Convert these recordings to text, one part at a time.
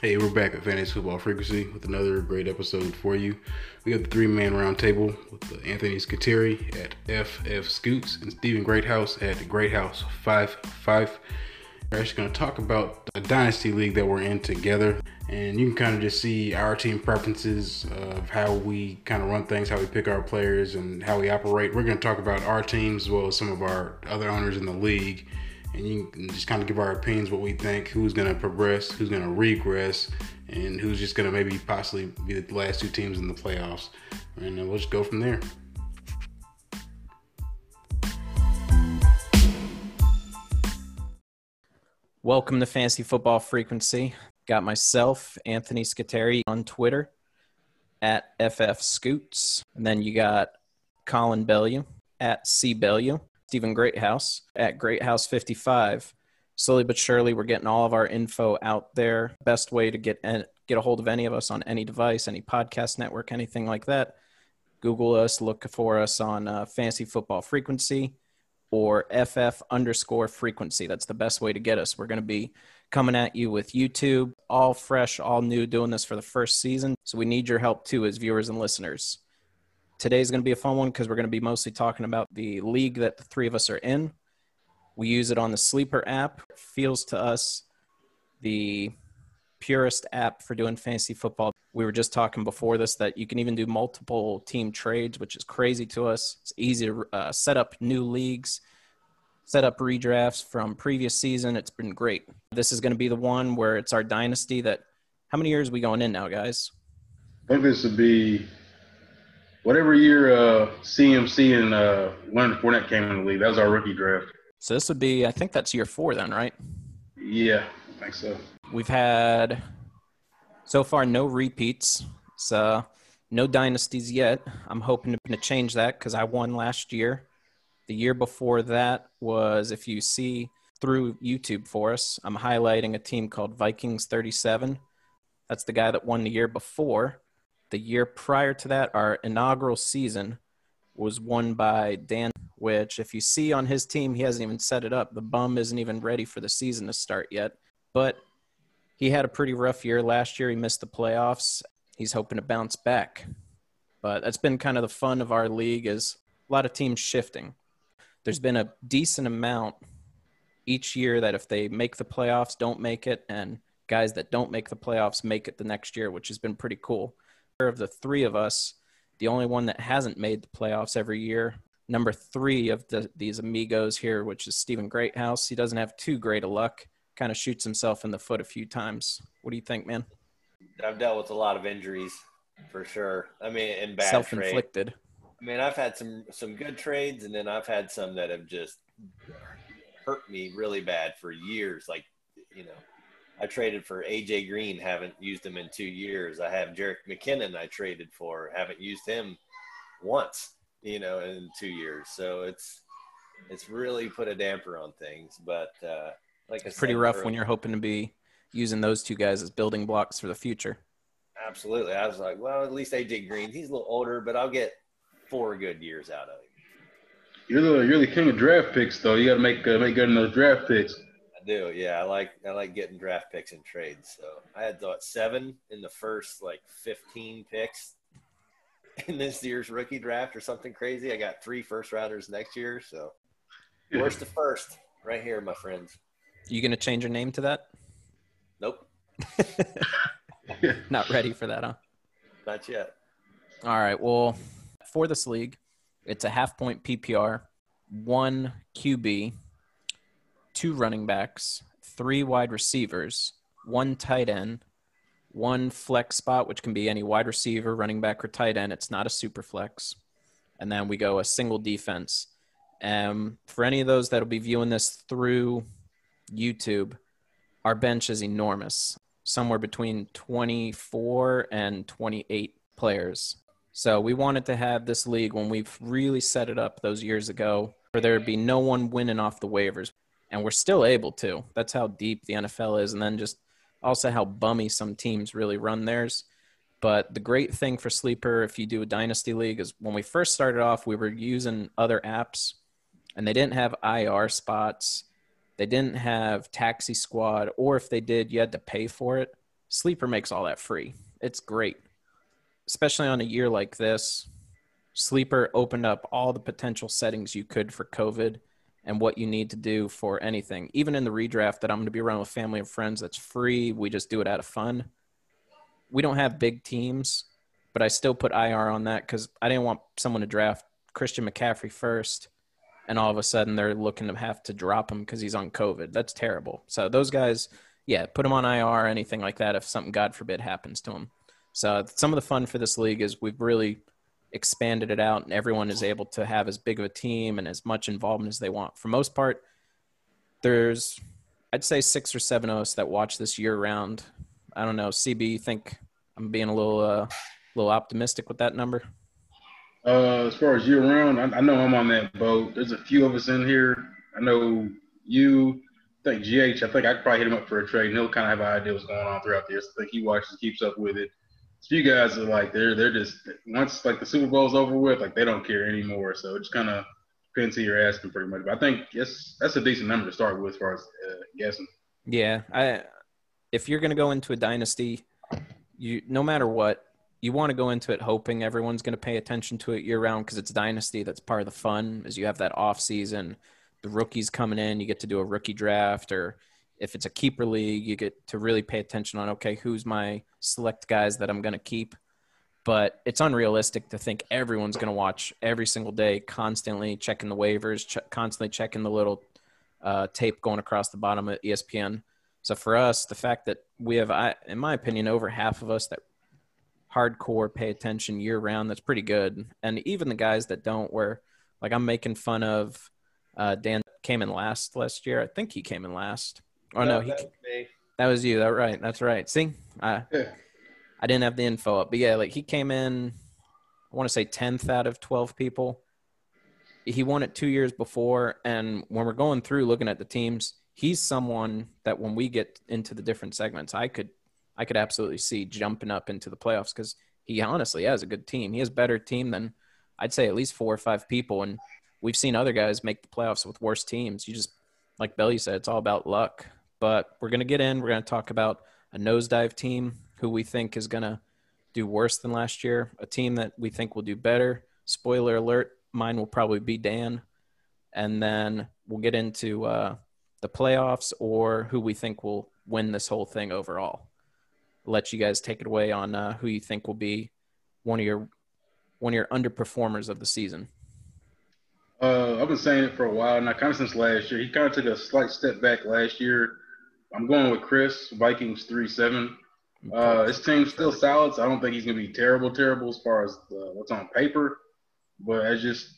Hey, we're back at Fantasy Football Frequency with another great episode for you. We have the three man roundtable with Anthony Scuteri at FF Scoots and Stephen Greathouse at Greathouse 55. We're actually going to talk about the Dynasty League that we're in together. And you can kind of just see our team preferences of how we kind of run things, how we pick our players, and how we operate. We're going to talk about our teams as well as some of our other owners in the league and you can just kind of give our opinions what we think who's going to progress who's going to regress and who's just going to maybe possibly be the last two teams in the playoffs. And uh, we'll just go from there. Welcome to fantasy football frequency. Got myself anthony scuteri on twitter at ff scoots. And then you got colin bellew at c bellew Stephen Greathouse at Greathouse55. Slowly but surely, we're getting all of our info out there. Best way to get get a hold of any of us on any device, any podcast network, anything like that. Google us, look for us on uh, Football Frequency or FF underscore frequency. That's the best way to get us. We're going to be coming at you with YouTube, all fresh, all new, doing this for the first season. So we need your help too as viewers and listeners. Today's going to be a fun one because we're going to be mostly talking about the league that the three of us are in. We use it on the Sleeper app. Feels to us the purest app for doing fantasy football. We were just talking before this that you can even do multiple team trades, which is crazy to us. It's easy to uh, set up new leagues, set up redrafts from previous season. It's been great. This is going to be the one where it's our dynasty that how many years are we going in now, guys? I think this would be whatever year uh, CMC and uh, Leonard Fournette came in the league, that was our rookie draft. So this would be, I think that's year four then, right? Yeah, I think so. We've had so far no repeats. So no dynasties yet. I'm hoping to change that because I won last year. The year before that was, if you see through YouTube for us, I'm highlighting a team called Vikings 37. That's the guy that won the year before. The year prior to that, our inaugural season was won by Dan, which, if you see on his team, he hasn't even set it up. The bum isn't even ready for the season to start yet. But he had a pretty rough year last year. He missed the playoffs. He's hoping to bounce back. But that's been kind of the fun of our league is a lot of teams shifting. There's been a decent amount each year that if they make the playoffs, don't make it, and guys that don't make the playoffs make it the next year, which has been pretty cool of the three of us, the only one that hasn't made the playoffs every year. Number three of the, these amigos here, which is Stephen Greathouse. He doesn't have too great a luck. Kind of shoots himself in the foot a few times. What do you think, man? I've dealt with a lot of injuries for sure. I mean, and bad self-inflicted. Trade. I mean, I've had some some good trades, and then I've had some that have just hurt me really bad for years. Like, you know, I traded for AJ Green, haven't used him in two years. I have Jerick McKinnon I traded for, haven't used him once, you know, in two years. So it's it's really put a damper on things. But uh, like it's pretty rough earlier, when you're hoping to be using those two guys as building blocks for the future. Absolutely. I was like, well, at least AJ Green, he's a little older, but I'll get four good years out of him. You're the you're the king of draft picks, though. You got to make uh, make good in those draft picks do. Yeah, I like I like getting draft picks and trades. So I had thought seven in the first like fifteen picks in this year's rookie draft or something crazy. I got three first rounders next year. So where's the first? Right here, my friends. You gonna change your name to that? Nope. Not ready for that, huh? Not yet. All right. Well, for this league, it's a half point PPR, one QB, two running backs, three wide receivers, one tight end, one flex spot, which can be any wide receiver, running back, or tight end. It's not a super flex. And then we go a single defense. Um, for any of those that'll be viewing this through YouTube, our bench is enormous, somewhere between 24 and 28 players. So we wanted to have this league when we've really set it up those years ago, where there would be no one winning off the waivers and we're still able to. That's how deep the NFL is, and then just also how bummy some teams really run theirs. But the great thing for Sleeper, if you do a dynasty league, is when we first started off, we were using other apps, and they didn't have IR spots. They didn't have Taxi Squad, or if they did, you had to pay for it. Sleeper makes all that free. It's great, especially on a year like this. Sleeper opened up all the potential settings you could for COVID and what you need to do for anything. Even in the redraft that I'm going to be running with family and friends, that's free. We just do it out of fun. We don't have big teams, but I still put IR on that because I didn't want someone to draft Christian McCaffrey first, and all of a sudden they're looking to have to drop him because he's on COVID. That's terrible. So those guys, yeah, put him on IR, or anything like that, if something God forbid happens to him. So some of the fun for this league is we've really expanded it out and everyone is able to have as big of a team and as much involvement as they want. For most part, there's I'd say six or seven of us that watch this year round. I don't know, CB, you think I'm being a little uh, little optimistic with that number? Uh, as far as year round, I, I, know I'm on that boat. There's a few of us in here. I know you. I think GH. I think I could probably hit him up for a trade, and he'll kind of have an idea what's going on throughout the year. So I think he watches, keeps up with it few guys are like they're they're just once like the Super Bowl's over with, like they don't care anymore. So just kind of depends who you're asking pretty much. But I think yes, that's a decent number to start with as far as uh, guessing. Yeah, I if you're gonna go into a dynasty, you no matter what, you want to go into it hoping everyone's gonna pay attention to it year round because it's dynasty. That's part of the fun. Is you have that off season, the rookies coming in, you get to do a rookie draft or if it's a keeper league, you get to really pay attention on okay, who's my select guys that I'm going to keep. But it's unrealistic to think everyone's going to watch every single day, constantly checking the waivers, ch- constantly checking the little uh, tape going across the bottom of ESPN. So for us, the fact that we have, I, in my opinion, over half of us that hardcore pay attention year round, that's pretty good. And even the guys that don't, where like I'm making fun of uh, Dan came in last last year. I think he came in last. Oh no, no he, that was, that was you. That right. That's right. See, I yeah. I didn't have the info up, but yeah, like he came in. I want to say tenth out of twelve people. He won it two years before, and when we're going through looking at the teams, he's someone that when we get into the different segments, I could I could absolutely see jumping up into the playoffs because he honestly has a good team. He has a better team than I'd say at least four or five people, and we've seen other guys make the playoffs with worse teams. You just like Belly said, it's all about luck. But we're going to get in. We're going to talk about a nosedive team who we think is going to do worse than last year, a team that we think will do better. Spoiler alert, mine will probably be Dan. And then we'll get into uh, the playoffs or who we think will win this whole thing overall. Let you guys take it away on uh, who you think will be one of your one of your underperformers of the season. Uh, I've been saying it for a while now, kind of since last year. He kind of took a slight step back last year. I'm going with Chris, Vikings 3 7. Uh, his team's still solid, so I don't think he's going to be terrible, terrible as far as uh, what's on paper. But I just,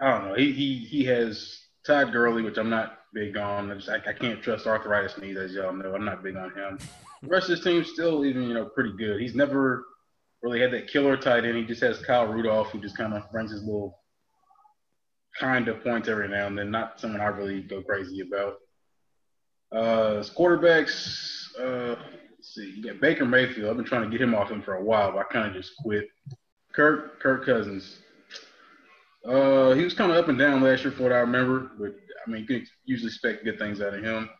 I don't know. He he he has Todd Gurley, which I'm not big on. I, just, I, I can't trust arthritis knees, as y'all know. I'm not big on him. The rest of his team's still even, you know, pretty good. He's never really had that killer tight end. He just has Kyle Rudolph, who just kind of brings his little kind of points every now and then. Not someone I really go crazy about. Uh, quarterbacks, uh, let's see. You got Baker Mayfield. I've been trying to get him off him for a while, but I kind of just quit. Kirk, Kirk Cousins. Uh, he was kind of up and down last year, for what I remember. But I mean, you can usually expect good things out of him.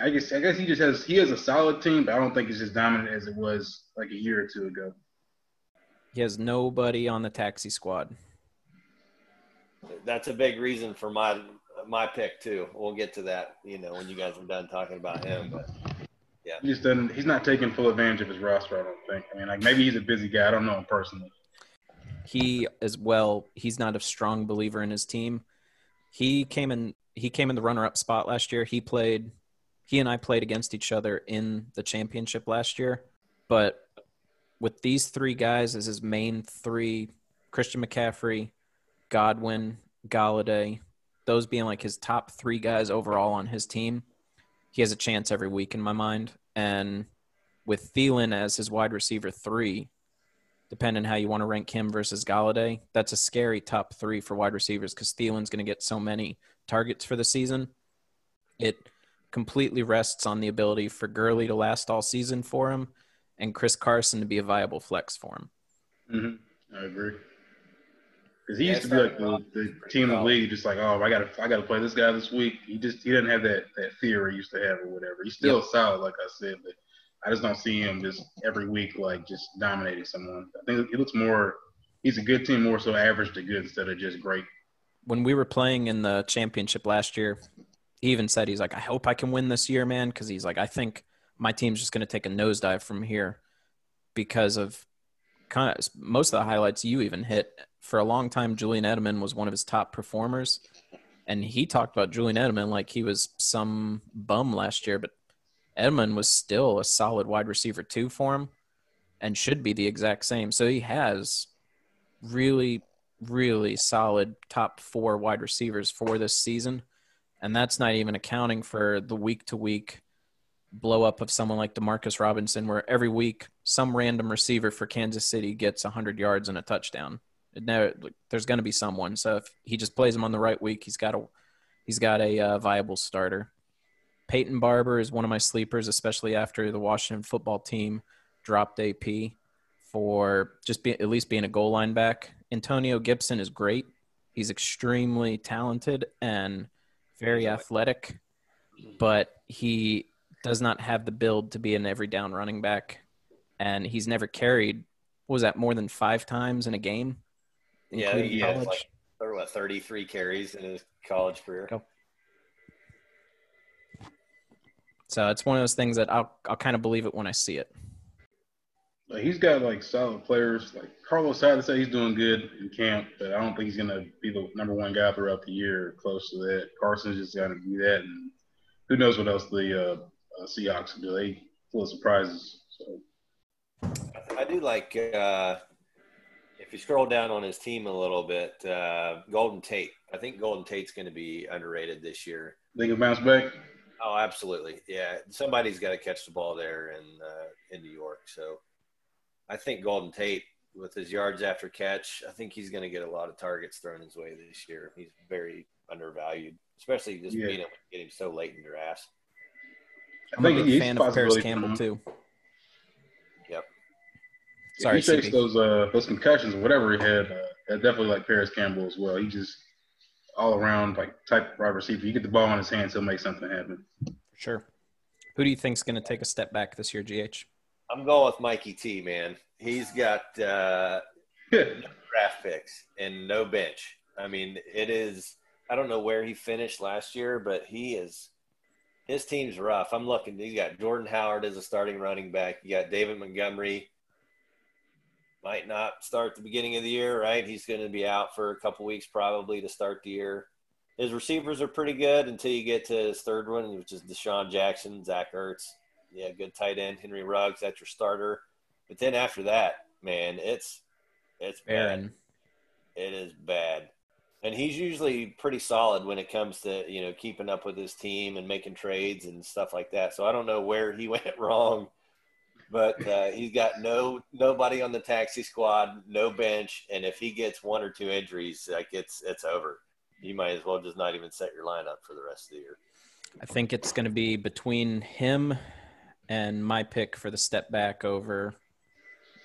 I guess I guess he just has he has a solid team, but I don't think it's as dominant as it was like a year or two ago. He has nobody on the taxi squad. That's a big reason for my my pick too. We'll get to that, you know, when you guys are done talking about him. But yeah, he just doesn't. He's not taking full advantage of his roster. I don't think. I mean, like maybe he's a busy guy. I don't know him personally. He as well. He's not a strong believer in his team. He came in. He came in the runner-up spot last year. He played. He and I played against each other in the championship last year. But with these three guys as his main three, Christian McCaffrey, Godwin, Golladay, those being like his top three guys overall on his team, he has a chance every week in my mind. And with Thielen as his wide receiver three, depending how you want to rank him versus Golladay, that's a scary top three for wide receivers because Thielen's going to get so many targets for the season. It completely rests on the ability for Gurley to last all season for him and Chris Carson to be a viable flex for him. Mm-hmm. I agree. Because he yeah, used to be like the, the team of the league, just like, oh, I gotta, I gotta play this guy this week. He just, he doesn't have that that fear he used to have or whatever. He's still yep. solid, like I said, but I just don't see him just every week like just dominating someone. I think it looks more. He's a good team, more so average to good instead of just great. When we were playing in the championship last year, he even said he's like, I hope I can win this year, man, because he's like, I think my team's just going to take a nosedive from here because of kind of most of the highlights you even hit. For a long time, Julian Edelman was one of his top performers, and he talked about Julian Edelman like he was some bum last year, but Edelman was still a solid wide receiver too for him, and should be the exact same. So he has really, really solid top four wide receivers for this season, and that's not even accounting for the week to week blow up of someone like Demarcus Robinson, where every week some random receiver for Kansas City gets 100 yards and a touchdown. Never, there's going to be someone. So if he just plays him on the right week, he's got a he's got a uh, viable starter. Peyton Barber is one of my sleepers, especially after the Washington football team dropped AP for just be, at least being a goal line back. Antonio Gibson is great. He's extremely talented and very athletic, but he does not have the build to be an every down running back, and he's never carried. was that more than five times in a game? Yeah, he has like what, 33 carries in his college career. So it's one of those things that I'll I'll kind of believe it when I see it. He's got like solid players. Like Carlos had to say he's doing good in camp, but I don't think he's gonna be the number one guy throughout the year. Close to that, Carson's just got to be that, and who knows what else the uh, uh, Seahawks do. They full of surprises. So I do like uh, if you scroll down on his team a little bit, uh, Golden Tate. I think Golden Tate's going to be underrated this year. Think he'll bounce back. Oh, absolutely. Yeah, somebody's got to catch the ball there in uh, in New York. So I think Golden Tate, with his yards after catch, I think he's going to get a lot of targets thrown his way this year. He's very undervalued, especially just yeah. being able to get him so late in drafts. I'm a big fan of Parris Campbell too. Yep. Sorry, if he takes those uh, those concussions or whatever he had, uh, definitely like Parris Campbell as well. He just all around like type wide receiver. You get the ball in his hands, he'll make something happen. For Sure. Who do you think's going to take a step back this year, GH? I'm going with Mikey T. Man, he's got uh, no draft picks and no bench. I mean, it is. I don't know where he finished last year, but he is his team's rough. I'm looking. You got Jordan Howard as a starting running back. You got David Montgomery. Might not start the beginning of the year, right? He's going to be out for a couple weeks probably to start the year. His receivers are pretty good until you get to his third one, which is DeSean Jackson, Zach Ertz. Yeah, good tight end, Henry Ruggs. That's your starter. But then after that, man, it's it's bad. It is bad and he's usually pretty solid when it comes to you know keeping up with his team and making trades and stuff like that. So I don't know where he went wrong, but uh, he's got no nobody on the taxi squad, no bench, and if he gets one or two injuries, like it's it's over. You might as well just not even set your lineup for the rest of the year. I think it's going to be between him and my pick for the step back over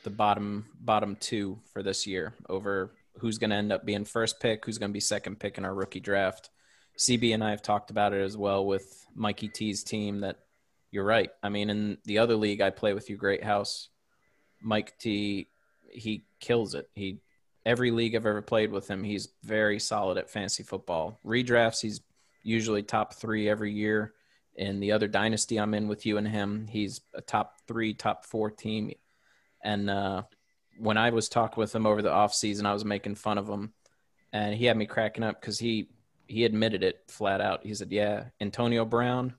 the bottom bottom two for this year over who's going to end up being first pick, who's going to be second pick in our rookie draft. CB and I have talked about it as well with Mikey T's team that you're right. I mean, in the other league I play with you, Greathouse, Mike T, he kills it. He every league I've ever played with him, he's very solid at fantasy football. Redrafts, he's usually top three every year. In the other dynasty I'm in with you and him, he's a top three, top four team. And uh, when I was talking with him over the off season, I was making fun of him, and he had me cracking up because he he admitted it flat out. He said, "Yeah, Antonio Brown,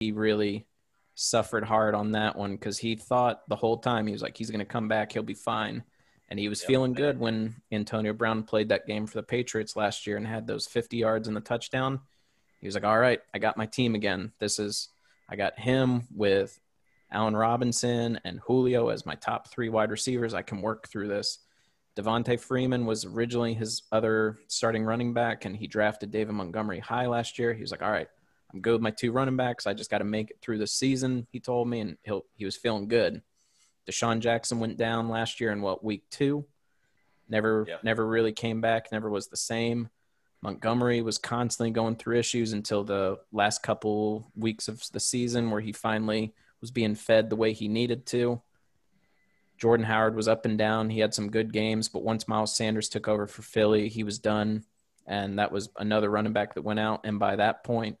he really suffered hard on that one because he thought the whole time he was like he's going to come back, he'll be fine." And he was yep. feeling good when Antonio Brown played that game for the Patriots last year and had those 50 yards and the touchdown. He was like, "All right, I got my team again. This is I got him with Allen Robinson and Julio as my top three wide receivers. I can work through this. Devonta Freeman was originally his other starting running back, and he drafted David Montgomery high last year. He was like, "All right, I'm good with my two running backs. I just got to make it through the season." He told me, and he he was feeling good. DeSean Jackson went down last year in what week two, never yeah. never really came back. Never was the same. Montgomery was constantly going through issues until the last couple weeks of the season, where he finally was being fed the way he needed to. Jordan Howard was up and down. He had some good games, but once Miles Sanders took over for Philly, he was done. And that was another running back that went out. And by that point,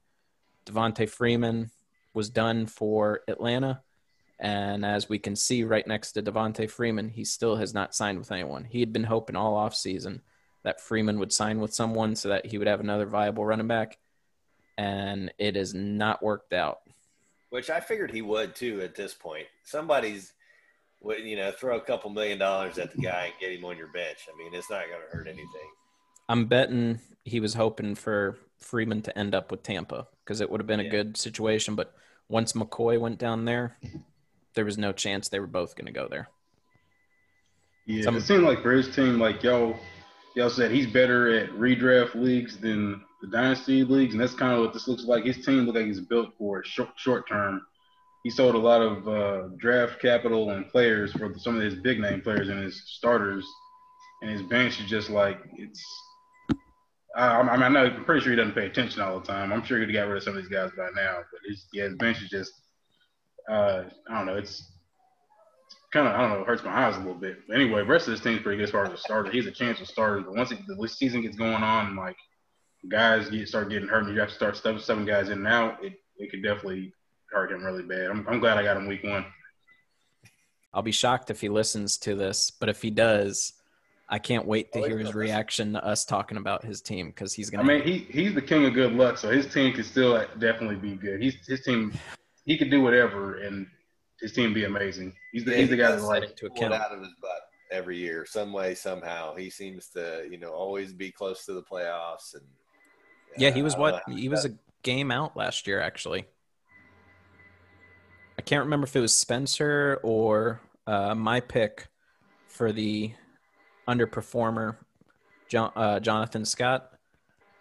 Devonta Freeman was done for Atlanta. And as we can see right next to Devonta Freeman, he still has not signed with anyone. He had been hoping all offseason that Freeman would sign with someone so that he would have another viable running back. And it has not worked out. Which I figured he would too at this point. Somebody's you know, throw a couple million dollars at the guy and get him on your bench. I mean, it's not going to hurt anything. I'm betting he was hoping for Freeman to end up with Tampa because it would have been yeah. a good situation. But once McCoy went down there, there was no chance they were both going to go there. Yeah, Some, it seemed like for his team, like y'all, y'all said he's better at redraft leagues than the dynasty leagues, and that's kind of what this looks like. His team looks like he's built for short short term he sold a lot of uh, draft capital and players for some of his big name players and his starters, and his bench is just like it's. I, I mean, I know I'm pretty sure he doesn't pay attention all the time. I'm sure he'd got rid of some of these guys by now, but his, yeah, his bench is just. Uh, I don't know. It's kind of I don't know. It hurts my eyes a little bit. But anyway, the rest of this team's pretty good as far as a starter. He's a chance of starters, but once it, the season gets going on, like guys get start getting hurt, and you have to start stuffing seven guys in and out, it it could definitely hurt him really bad. I'm, I'm glad I got him week one. I'll be shocked if he listens to this, but if he does, I can't wait to oh, hear his reaction to us talking about his team because he's gonna. I mean, he he's the king of good luck, so his team could still definitely be good. He's his team, he could do whatever, and his team be amazing. He's the yeah, he's the guy that's like to account out of his butt every year, some way, somehow. He seems to you know always be close to the playoffs, and yeah, yeah he was what he was a game out last year actually. I can't remember if it was Spencer or uh, my pick for the underperformer, uh, Jonathan Scott.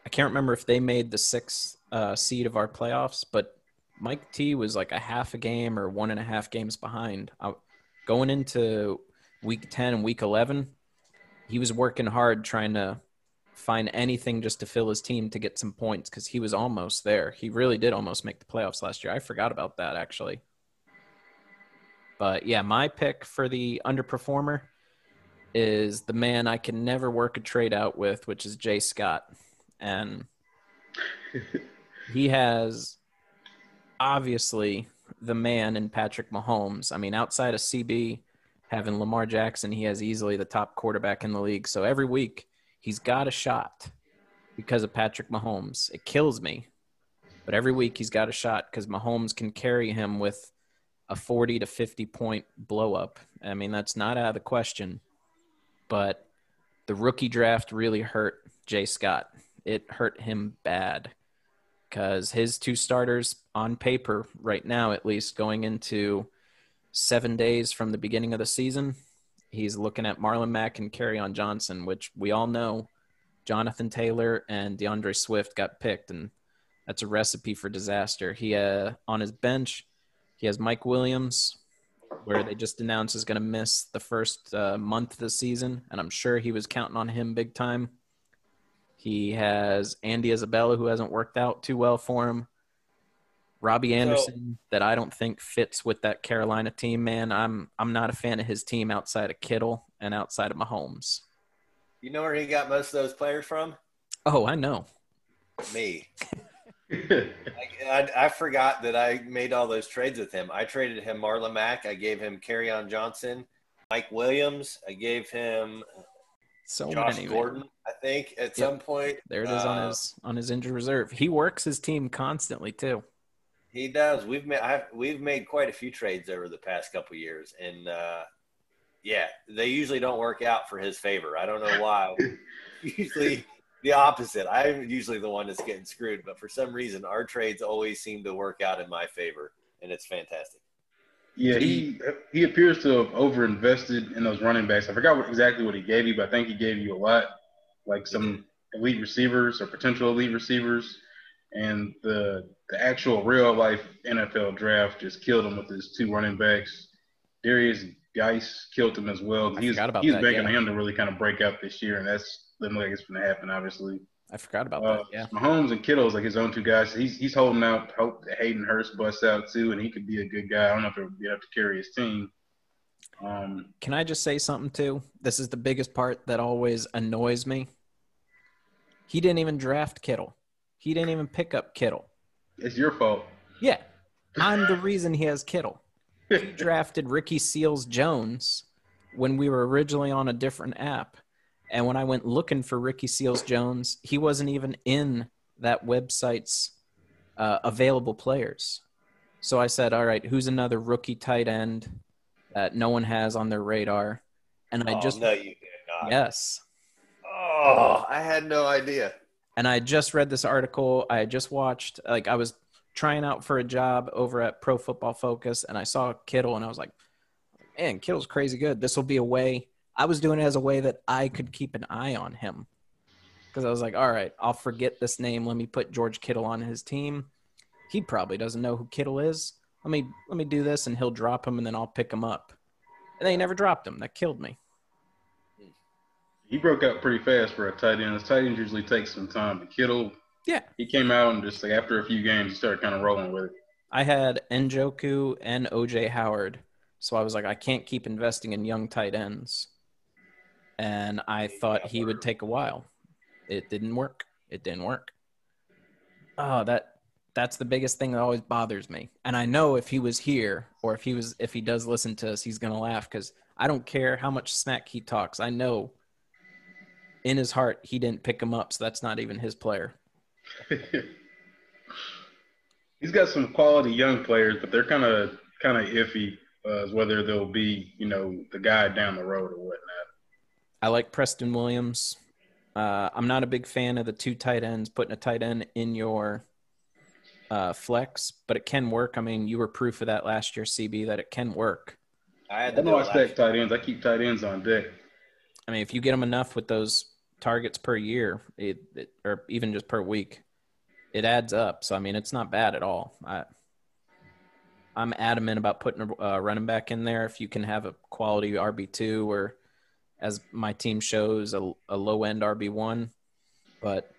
I can't remember if they made the sixth uh, seed of our playoffs, but Mike T was like a half a game or one and a half games behind. Going into week 10 and week 11, he was working hard trying to find anything just to fill his team to get some points because he was almost there. He really did almost make the playoffs last year. I forgot about that actually. But yeah, my pick for the underperformer is the man I can never work a trade out with, which is Jay Scott. And he has obviously the man in Patrick Mahomes. I mean, outside of CB having Lamar Jackson, he has easily the top quarterback in the league. So every week he's got a shot because of Patrick Mahomes. It kills me. But every week he's got a shot because Mahomes can carry him with a 40 to 50 point blow up. I mean, that's not out of the question. But the rookie draft really hurt Jay Scott. It hurt him bad because his two starters on paper, right now at least, going into seven days from the beginning of the season, he's looking at Marlon Mack and Kerryon Johnson, which we all know Jonathan Taylor and D'Andre Swift got picked, and that's a recipe for disaster. He uh, on his bench he has Mike Williams, where they just announced is going to miss the first uh, month of the season, and I'm sure he was counting on him big time. He has Andy Isabella, who hasn't worked out too well for him. Robbie Anderson, so, that I don't think fits with that Carolina team. Man, I'm I'm not a fan of his team outside of Kittle and outside of Mahomes. You know where he got most of those players from? Oh, I know. Me. I, I, forgot that I made all those trades with him. I traded him Marlon Mack. I gave him on Johnson, Mike Williams. I gave him so Josh many, Gordon. Man. I think at yep. some point there it is uh, on his on his injured reserve. He works his team constantly too. He does. We've made I've, we've made quite a few trades over the past couple years, and uh, yeah, they usually don't work out for his favor. I don't know why. usually the opposite. I'm usually the one that's getting screwed, but for some reason, our trades always seem to work out in my favor, and it's fantastic. Yeah, he he appears to have overinvested in those running backs. I forgot what, exactly what he gave you, but I think he gave you a lot, like some elite receivers or potential elite receivers, and the the actual real life NFL draft just killed him with his two running backs. Derrius Guice killed him as well. I he's he's that, banking yeah. on him to really kind of break out this year, and that's doesn't look like it's going to happen, obviously. I forgot about Uh, that. Yeah. Mahomes and Kittle's like his own two guys. He's he's holding out hope that Hayden Hurst busts out too, and he could be a good guy. I don't know if he'll be able to carry his team. Um, Can I just say something too? This is the biggest part that always annoys me. He didn't even draft Kittle. He didn't even pick up Kittle. it's your fault. Yeah. I'm the reason he has Kittle. He drafted Ricky Seals Jones when we were originally on a different app. And when I went looking for Ricky Seals Jones, he wasn't even in that website's uh, available players. So I said, all right, who's another rookie tight end that no one has on their radar? And I oh, just, no, you did not. yes. Oh, I had no idea. and I just read this article. I just watched, like, I was trying out for a job over at Pro Football Focus, and I saw Kittle, and I was like, man, Kittle's crazy good. This will be a way. I was doing it as a way that I could keep an eye on him. Because I was like, all right, I'll forget this name. Let me put George Kittle on his team. He probably doesn't know who Kittle is. Let me let me do this, and he'll drop him, and then I'll pick him up. And they never dropped him. That killed me. He broke out pretty fast for a tight end. His tight ends usually take some time, but Kittle, Yeah. he came out and just like after a few games, he started kind of rolling with it. I had Njoku and OJ Howard. So I was like, I can't keep investing in young tight ends. And I thought he would take a while. It didn't work. It didn't work. Oh, that that's the biggest thing that always bothers me. And I know if he was here or if he was if he does listen to us, he's gonna laugh because I don't care how much smack he talks. I know in his heart he didn't pick him up, so that's not even his player. He's got some quality young players, but they're kind of kind of iffy uh, as whether they'll be, you know, the guy down the road or whatnot. I like Preston Williams. Uh, I'm not a big fan of the two tight ends, putting a tight end in your uh, flex, but it can work. I mean, you were proof of that last year, CB, that it can work. I had I to do know I it stack tight ends. I keep tight ends on deck. I mean, if you get them enough with those targets per year, it, it, or even just per week, it adds up. So I mean, it's not bad at all. I, I'm adamant about putting a uh, running back in there if you can have a quality RB two or, as my team shows, a, a low end RB one. But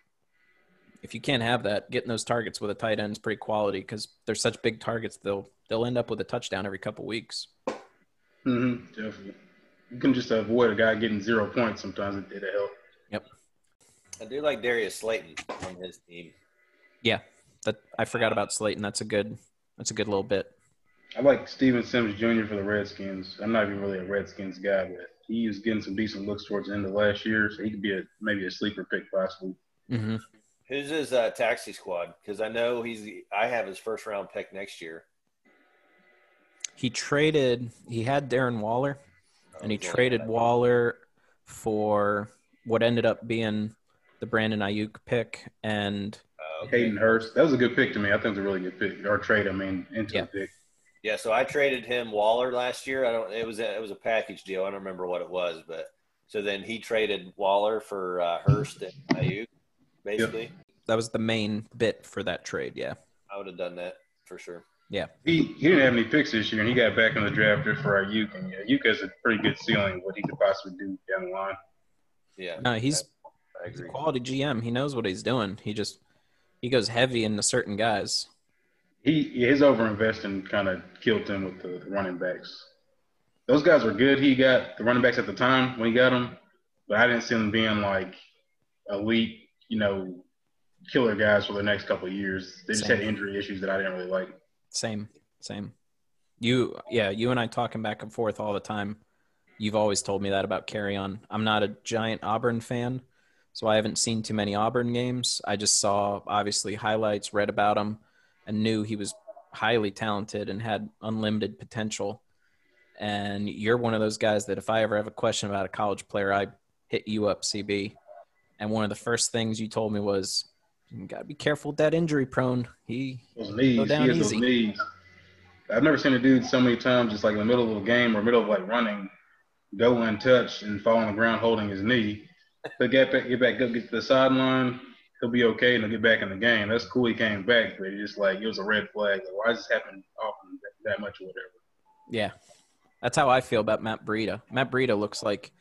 if you can't have that, getting those targets with a tight end is pretty quality because they're such big targets. They'll they'll end up with a touchdown every couple weeks. Mm-hmm, definitely. You can just avoid a guy getting zero points. Sometimes it, it'll help. Yep. I do like Darius Slayton on his team. Yeah, that I forgot about Slayton. That's a good that's a good little bit. I like Steven Sims Jr. for the Redskins. I'm not even really a Redskins guy, but he was getting some decent looks towards the end of last year, so he could be a maybe a sleeper pick possibly. Mm-hmm. Who's his uh, taxi squad? Because I know he's. I have his first round pick next year. He traded. He had Darren Waller, and he Oh, traded Waller for what ended up being the Brandon Aiyuk pick, and Uh, okay. Hayden Hurst, that was a good pick to me. I think it was a really good pick or trade. I mean, into Yeah. a pick. Yeah, so I traded him Waller last year. I don't. It was a, it was a package deal. I don't remember what it was, but so then he traded Waller for uh, Hurst and Aiyuk. Basically, that was the main bit for that trade. Yeah, I would have done that for sure. yeah, He he didn't have any picks this year, and he got back in the draft for Aiyuk, and yeah, Aiyuk has a pretty good ceiling what he could possibly do down the line. Yeah, no, he's I he's a quality GM. He knows what he's doing. He just he goes heavy into certain guys. He his overinvesting kind of killed him with the, running backs. Those guys were good. He got the running backs at the time when he got them, but I didn't see them being like elite, you know, killer guys for the next couple of years. They just Same. had injury issues that I didn't really like. Same, same. You, yeah, you and I talking back and forth all the time. You've always told me that about Kerryon. I'm not a giant Auburn fan, so I haven't seen too many Auburn games. I just saw obviously highlights, read about him, and knew he was highly talented and had unlimited potential. And you're one of those guys that if I ever have a question about a college player, I hit you up, CB. And one of the first things you told me was, "You got to be careful with that injury prone." He Those knees, Go he down has those easy. knees. I've never seen a dude so many times, just like in the middle of a game or middle of like running, go untouched and fall on the ground holding his knee. But get back, get back, go get to the sideline. He'll be okay and he'll get back in the game. That's cool. He came back, but it's just like it was a red flag. Like, why is this happening often that, that much or whatever? Yeah. That's how I feel about Matt Breida. Matt Breida looks like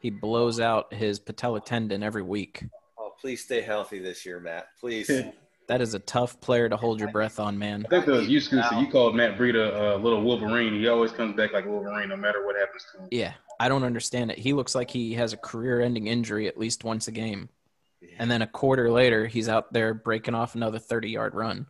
he blows out his patella tendon every week. Oh, please stay healthy this year, Matt. Please. That is a tough player to hold your breath on, man. I think that was you, Scoots. You called Matt Breida a uh, little Wolverine. He always comes back like Wolverine, no matter what happens to him. Yeah, I don't understand it. He looks like he has a career-ending injury at least once a game, and then a quarter later, he's out there breaking off another thirty-yard run.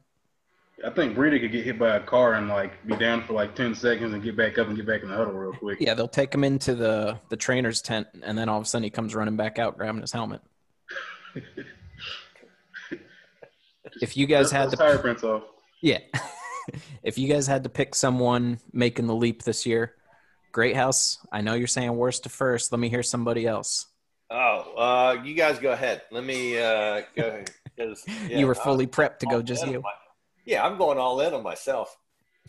I think Breida could get hit by a car and like be down for like ten seconds and get back up and get back in the huddle real quick. Yeah, they'll take him into the the trainer's tent, and then all of a sudden he comes running back out, grabbing his helmet. if you guys had the to tire prints off. Yeah. if you guys had to pick someone making the leap this year, Greathouse, I know you're saying worst to first. Let me hear somebody else. Oh, uh, you guys go ahead. Let me uh, go. Yeah, you were fully prepped to go just you. My, yeah, I'm going all in on myself.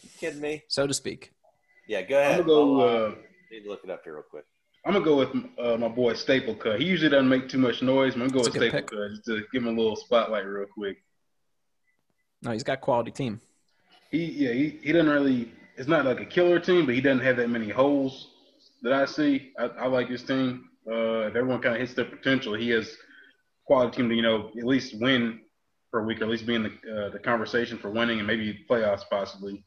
You kidding me? So to speak. Yeah, go ahead. I'm gonna go. Uh, need to look it up here real quick. I'm gonna go with uh, my boy Staple Cut. He usually doesn't make too much noise. I'm gonna go That's with Staple. Cut just to give him a little spotlight real quick. No, he's got quality team. He yeah he, he doesn't really. It's not like a killer team, but he doesn't have that many holes that I see. I, I like his team. Uh, if everyone kind of hits their potential, he has quality team to you know at least win for a week, or at least be in the uh, the conversation for winning and maybe playoffs possibly.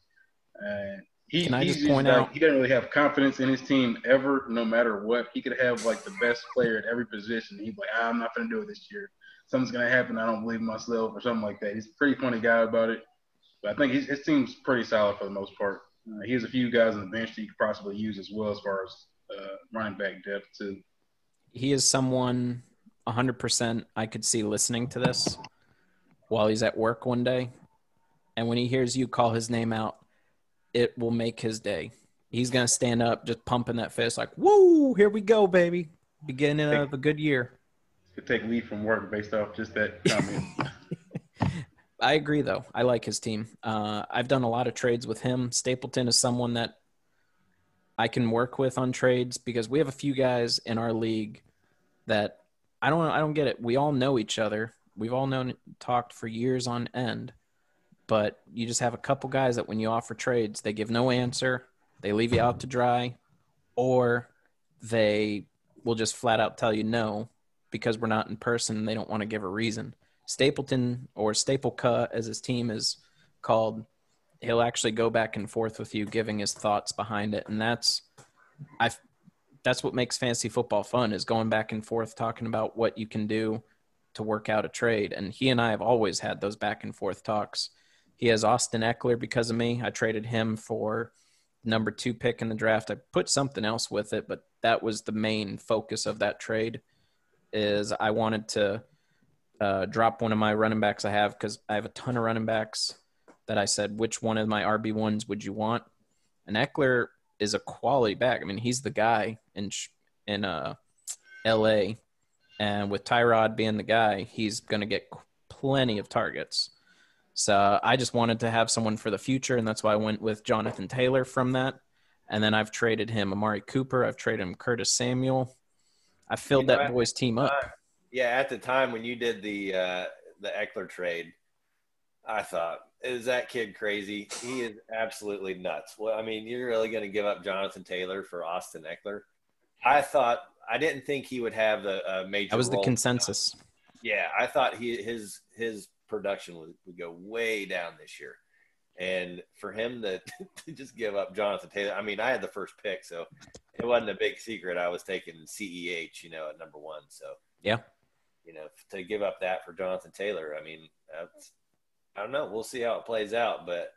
And he, Can I just point out he doesn't really have confidence in his team ever, no matter what. He could have like the best player at every position. He's like, ah, I'm not going to do it this year. Something's going to happen. I don't believe myself, or something like that. He's a pretty funny guy about it. But I think his, his team's pretty solid for the most part. Uh, he has a few guys on the bench that he could possibly use as well as far as uh, running back depth too. He is someone 100% I could see listening to this while he's at work one day, and when he hears you call his name out, it will make his day. He's gonna stand up, just pumping that fist, like "Woo! Here we go, baby! Beginning of a good year." Could take leave from work based off just that comment. I agree, though. I like his team. Uh, I've done a lot of trades with him. Stapleton is someone that I can work with on trades because we have a few guys in our league that I don't I don't get it. We all know each other. We've all known talked for years on end but you just have a couple guys that when you offer trades, they give no answer, they leave you out to dry, or they will just flat out tell you no because we're not in person they don't want to give a reason. Stapleton or Staple Cut, as his team is called, he'll actually go back and forth with you, giving his thoughts behind it, and that's I. That's what makes fantasy football fun is going back and forth talking about what you can do to work out a trade. And he and I have always had those back and forth talks. He has Austin Ekeler because of me. I traded him for number two pick in the draft. I put something else with it, but that was the main focus of that trade. Is I wanted to uh, drop one of my running backs I have because I have a ton of running backs that I said which one of my RB ones would you want? And Ekeler is a quality back. I mean, he's the guy in in uh, L.A. And with Tyrod being the guy, he's going to get plenty of targets. So I just wanted to have someone for the future, and that's why I went with Jonathan Taylor from that. And then I've traded him Amari Cooper. I've traded him Curtis Samuel. I filled you know, that boy's team up. Yeah, at the time when you did the uh, the Ekeler trade, I thought, is that kid crazy? He is absolutely nuts. Well, I mean, you're really going to give up Jonathan Taylor for Austin Ekeler? I thought I didn't think he would have the uh, major. That was the consensus. Yeah, I thought he his his production would, would go way down this year. And for him to, to just give up Jonathan Taylor, I mean, I had the first pick, so it wasn't a big secret. I was taking CEH, you know, at number one. So yeah, you know, to give up that for Jonathan Taylor, I mean, that's, I don't know. We'll see how it plays out, but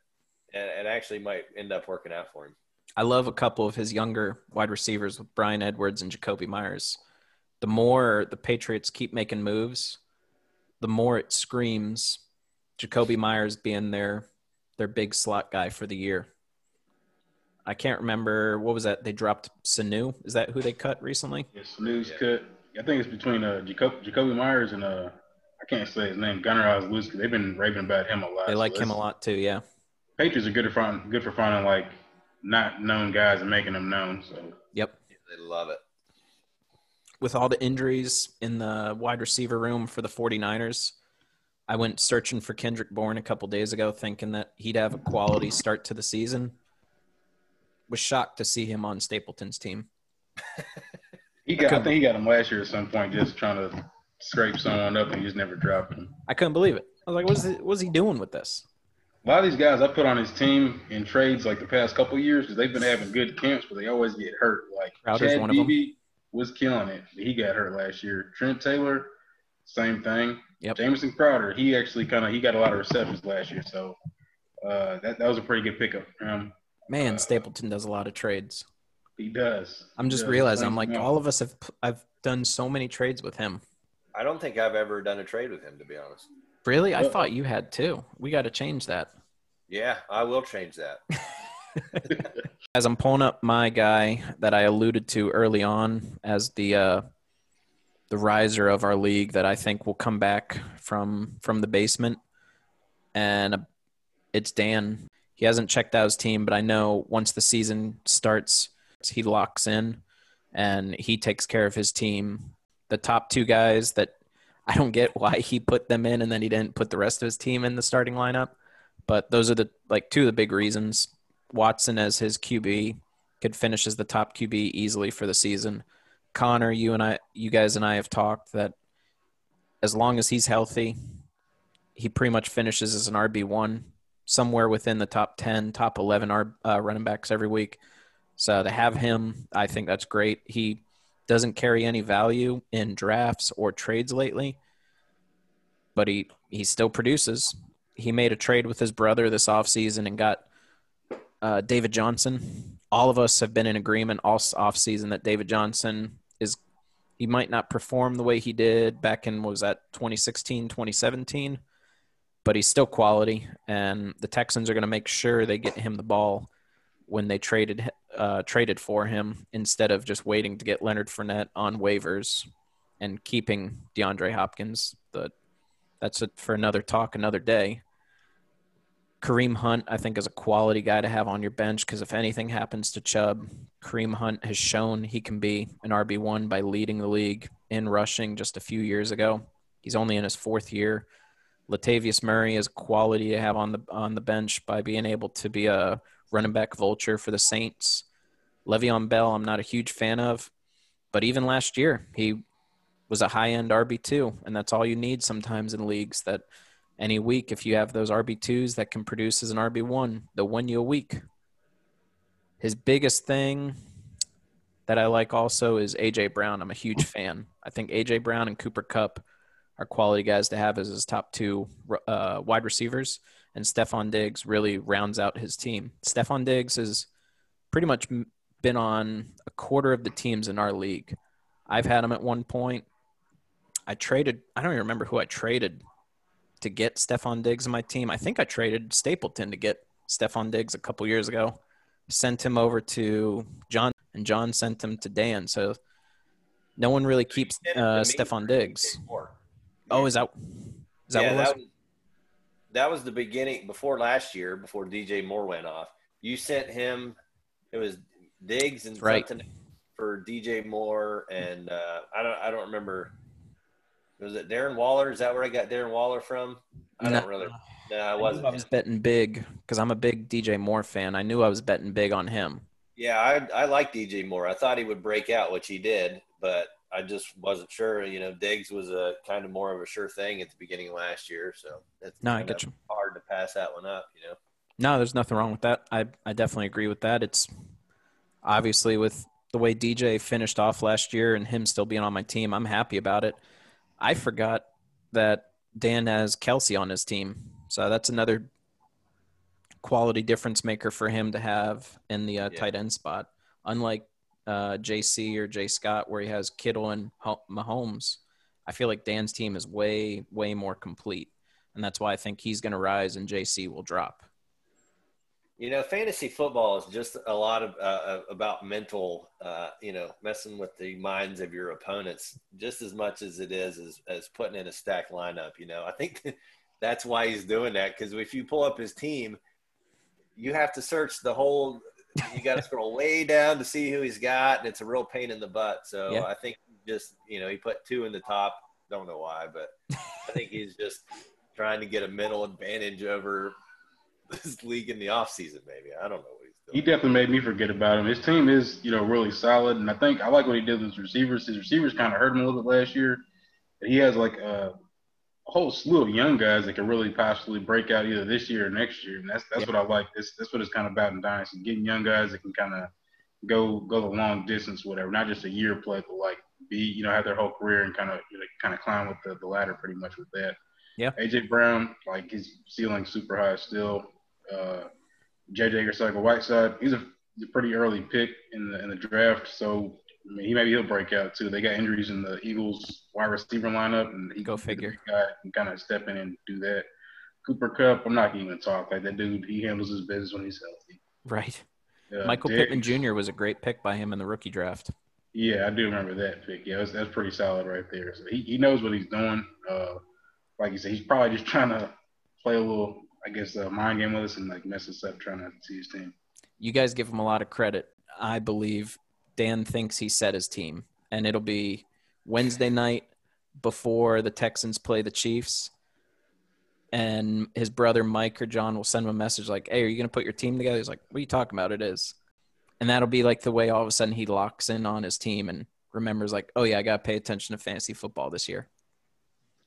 it actually might end up working out for him. I love a couple of his younger wide receivers with Bryan Edwards and Jakobi Meyers. The more the Patriots keep making moves, the more it screams Jakobi Meyers being their their big slot guy for the year. I can't remember what was that. They dropped Sanu. Is that who they cut recently? Yeah, Sanu's yeah. cut. I think it's between uh, Jacob, Jakobi Meyers and uh, I can't say his name, Gunnar Osluski. They've been raving about him a lot. They like so him a lot too. Yeah. Patriots are good for finding good for finding like not known guys and making them known. So. Yep. They love it with all the injuries in the wide receiver room for the 49ers, I went searching for Kendrick Bourne a couple days ago, thinking that he'd have a quality start to the season. Was shocked to see him on Stapleton's team. he got, I, I think he got him last year at some point, just trying to scrape someone up and he just never dropped him. I couldn't believe it. I was like, what's he, what's he doing with this? A lot of these guys I put on his team in trades like the past couple years because they've been having good camps, but they always get hurt. Like Crowder's Chad one of them. Beebe was killing it. He got hurt last year. Trent Taylor, same thing. Yep. Jamison Crowder, he actually kind of he got a lot of receptions last year, so uh, that that was a pretty good pickup for him. Man, Uh, Stapleton does a lot of trades. He does. I'm just does. realizing I'm like man. all of us have I've done so many trades with him. I don't think I've ever done a trade with him, to be honest. Really? I thought you had too. We got to change that. Yeah, I will change that. As I'm pulling up my guy that I alluded to early on as the uh, the riser of our league that I think will come back from from the basement, and uh, it's Dan. He hasn't checked out his team, but I know once the season starts, he locks in and he takes care of his team. The top two guys that I don't get why he put them in and then he didn't put the rest of his team in the starting lineup, but those are the like two of the big reasons. Watson as his QB could finish as the top QB easily for the season. Connor, you and I, you guys and I have talked that as long as he's healthy, he pretty much finishes as an RB one, somewhere within the top ten, top eleven R, uh, running backs every week. So to have him, I think that's great. He doesn't carry any value in drafts or trades lately, but he he still produces. He made a trade with his brother this offseason and got uh, David Johnson. All of us have been in agreement all offseason that David Johnson is he might not perform the way he did back in was that 2016, 2017, but he's still quality and the Texans are going to make sure they get him the ball when they traded uh, traded for him instead of just waiting to get Leonard Fournette on waivers and keeping DeAndre Hopkins. The that's it for another talk, another day. Kareem Hunt, I think, is a quality guy to have on your bench because if anything happens to Chubb, Kareem Hunt has shown he can be an RB1 by leading the league in rushing just a few years ago. He's only in his fourth year. Latavius Murray is quality to have on the on the bench by being able to be a running back vulture for the Saints. Le'Veon Bell, I'm not a huge fan of, but even last year he was a high end RB two, and that's all you need sometimes in leagues. That any week, if you have those RB twos that can produce as an RB one, they'll win you a week. His biggest thing that I like also is AJ Brown. I'm a huge fan. I think AJ Brown and Cooper Kupp are quality guys to have as his top two uh, wide receivers, and Stefon Diggs really rounds out his team. Stefon Diggs has pretty much been on a quarter of the teams in our league. I've had him at one point. I traded. I don't even remember who I traded to get Stefon Diggs in my team. I think I traded Stapleton to get Stefon Diggs a couple years ago. Sent him over to John, and John sent him to Dan. So no one really keeps Sent it to uh, Stefon Diggs. Oh, is that is that yeah, what it was? that was that was the beginning before last year, before DJ Moore went off. You sent him. It was Diggs and Right. something for DJ Moore, and uh, I don't I don't remember. Was it Darren Waller? Is that where I got Darren Waller from? I No. don't really. No, I I wasn't. I was betting big because I'm a big DJ Moore fan. I knew I was betting big on him. Yeah, I I like DJ Moore. I thought he would break out, which he did, but I just wasn't sure. You know, Diggs was a kind of more of a sure thing at the beginning of last year, so it's No, I get you. hard to pass that one up. You know. No, there's nothing wrong with that. I I definitely agree with that. It's obviously with the way DJ finished off last year and him still being on my team, I'm happy about it. I forgot that Dan has Kelce on his team, so that's another quality difference maker for him to have in the uh, Yeah. tight end spot. Unlike uh, JC or Jay Scott, where he has Kittle and Ho- Mahomes, I feel like Dan's team is way way more complete, and that's why I think he's going to rise and JC will drop. You know, fantasy football is just a lot of uh, about mental. Uh, you know, messing with the minds of your opponents just as much as it is as, as putting in a stack lineup. You know, I think that's why he's doing that because if you pull up his team, you have to search the whole. You got to scroll way down to see who he's got, and it's a real pain in the butt. So Yeah. I think just you know he put two in the top. Don't know why, but I think he's just trying to get a mental advantage over this league in the off season. Maybe I don't know what he's doing. He definitely made me forget about him. His team is, you know, really solid, and I think I like what he did with his receivers. His receivers kind of hurt him a little bit last year, but he has like a, a whole slew of young guys that can really possibly break out either this year or next year, and that's that's yeah. what I like. This that's what it's kind of about in dynasty, getting young guys that can kind of go go the long distance, whatever, not just a year play, but like be you know have their whole career and kind of you know, kind of climb with the, the ladder pretty much with that. Yeah. AJ Brown, like his ceiling super high still. Uh, JJ Arcega Whiteside, he's a pretty early pick in the in the draft, so I mean, he maybe he'll break out too. They got injuries in the Eagles wide receiver lineup, and he go figure. Guy can kind of step in and do that. Cooper Kupp, I'm not even talk like that dude. He handles his business when he's healthy. Right. Uh, Michael Dick, Pittman Jr. was a great pick by him in the rookie draft. Yeah, I do remember that pick. Yeah, that's, that's pretty solid right there. So he, he knows what he's doing. Uh, like you said, he's probably just trying to play a little, I guess, uh, mind game with us and like mess us up, trying to see his team. You guys give him a lot of credit. I believe Dan thinks he set his team, and it'll be Wednesday night before the Texans play the Chiefs. And his brother Mike or John will send him a message like, "Hey, are you going to put your team together?" He's like, "What are you talking about? It is." and that'll be like the way all of a sudden he locks in on his team and remembers like, oh yeah, I got to pay attention to fantasy football this year.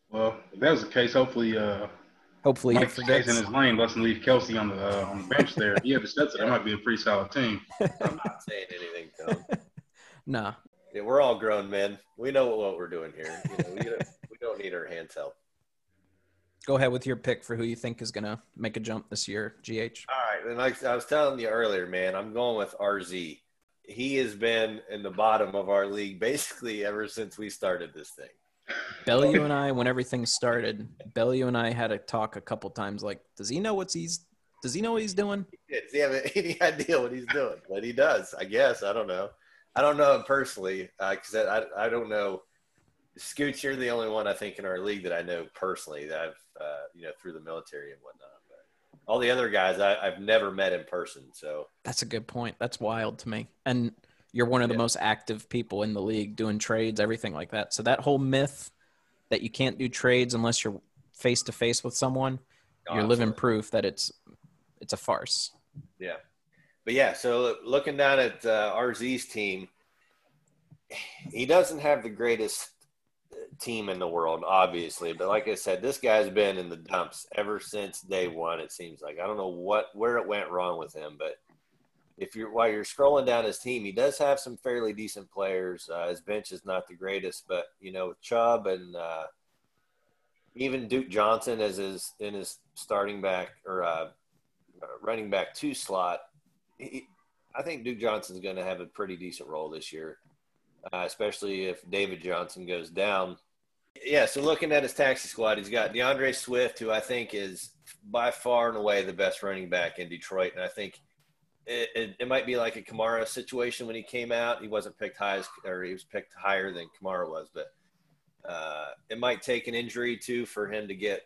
Well, if that was the case, hopefully, uh, hopefully Mike he stays in his lane, doesn't leave Kelce on the uh, on the bench there. yeah, the Stetson, that might be a pretty solid team. I'm not saying anything, Tom. nah. Yeah, we're all grown men. We know what we're doing here. You know, we, don't, we don't need our hands held. Go ahead with your pick for who you think is going to make a jump this year, GH. All right. And like I was telling you earlier, man, I'm going with RZ. He has been in the bottom of our league basically ever since we started this thing. Bellew and I, when everything started, Bellew and I had a talk a couple times. Like, does he know what's he's? Does he know what he's doing? Does he have any idea what he's doing? But he does, I guess. I don't know. I don't know him personally because uh, I I don't know. Scoots, you're the only one I think in our league that I know personally that I've uh, you know, through the military and whatnot. But all the other guys, I, have never met in person. So that's a good point. That's wild to me. And you're one of the yeah. most active people in the league, doing trades, everything like that. So that whole myth that you can't do trades unless you're face to face with someone, oh, you're living proof that it's it's a farce. Yeah, but yeah. So looking down at uh, RZ's team, he doesn't have the greatest team in the world, obviously. But like I said, this guy's been in the dumps ever since day one. It seems like I don't know what where it went wrong with him, but if you're while you're scrolling down his team, he does have some fairly decent players. Uh, his bench is not the greatest, but you know with Chubb and uh, even Duke Johnson as his in his starting back or uh, running back two slot. He, I think Duke Johnson's going to have a pretty decent role this year uh, especially if David Johnson goes down. Yeah, so looking at his taxi squad, he's got D'Andre Swift, who I think is by far and away the best running back in Detroit. And I think it, it, it, might be like a Kamara situation when he came out. He wasn't picked high as, or he was picked higher than Kamara was, but uh, it might take an injury too for him to get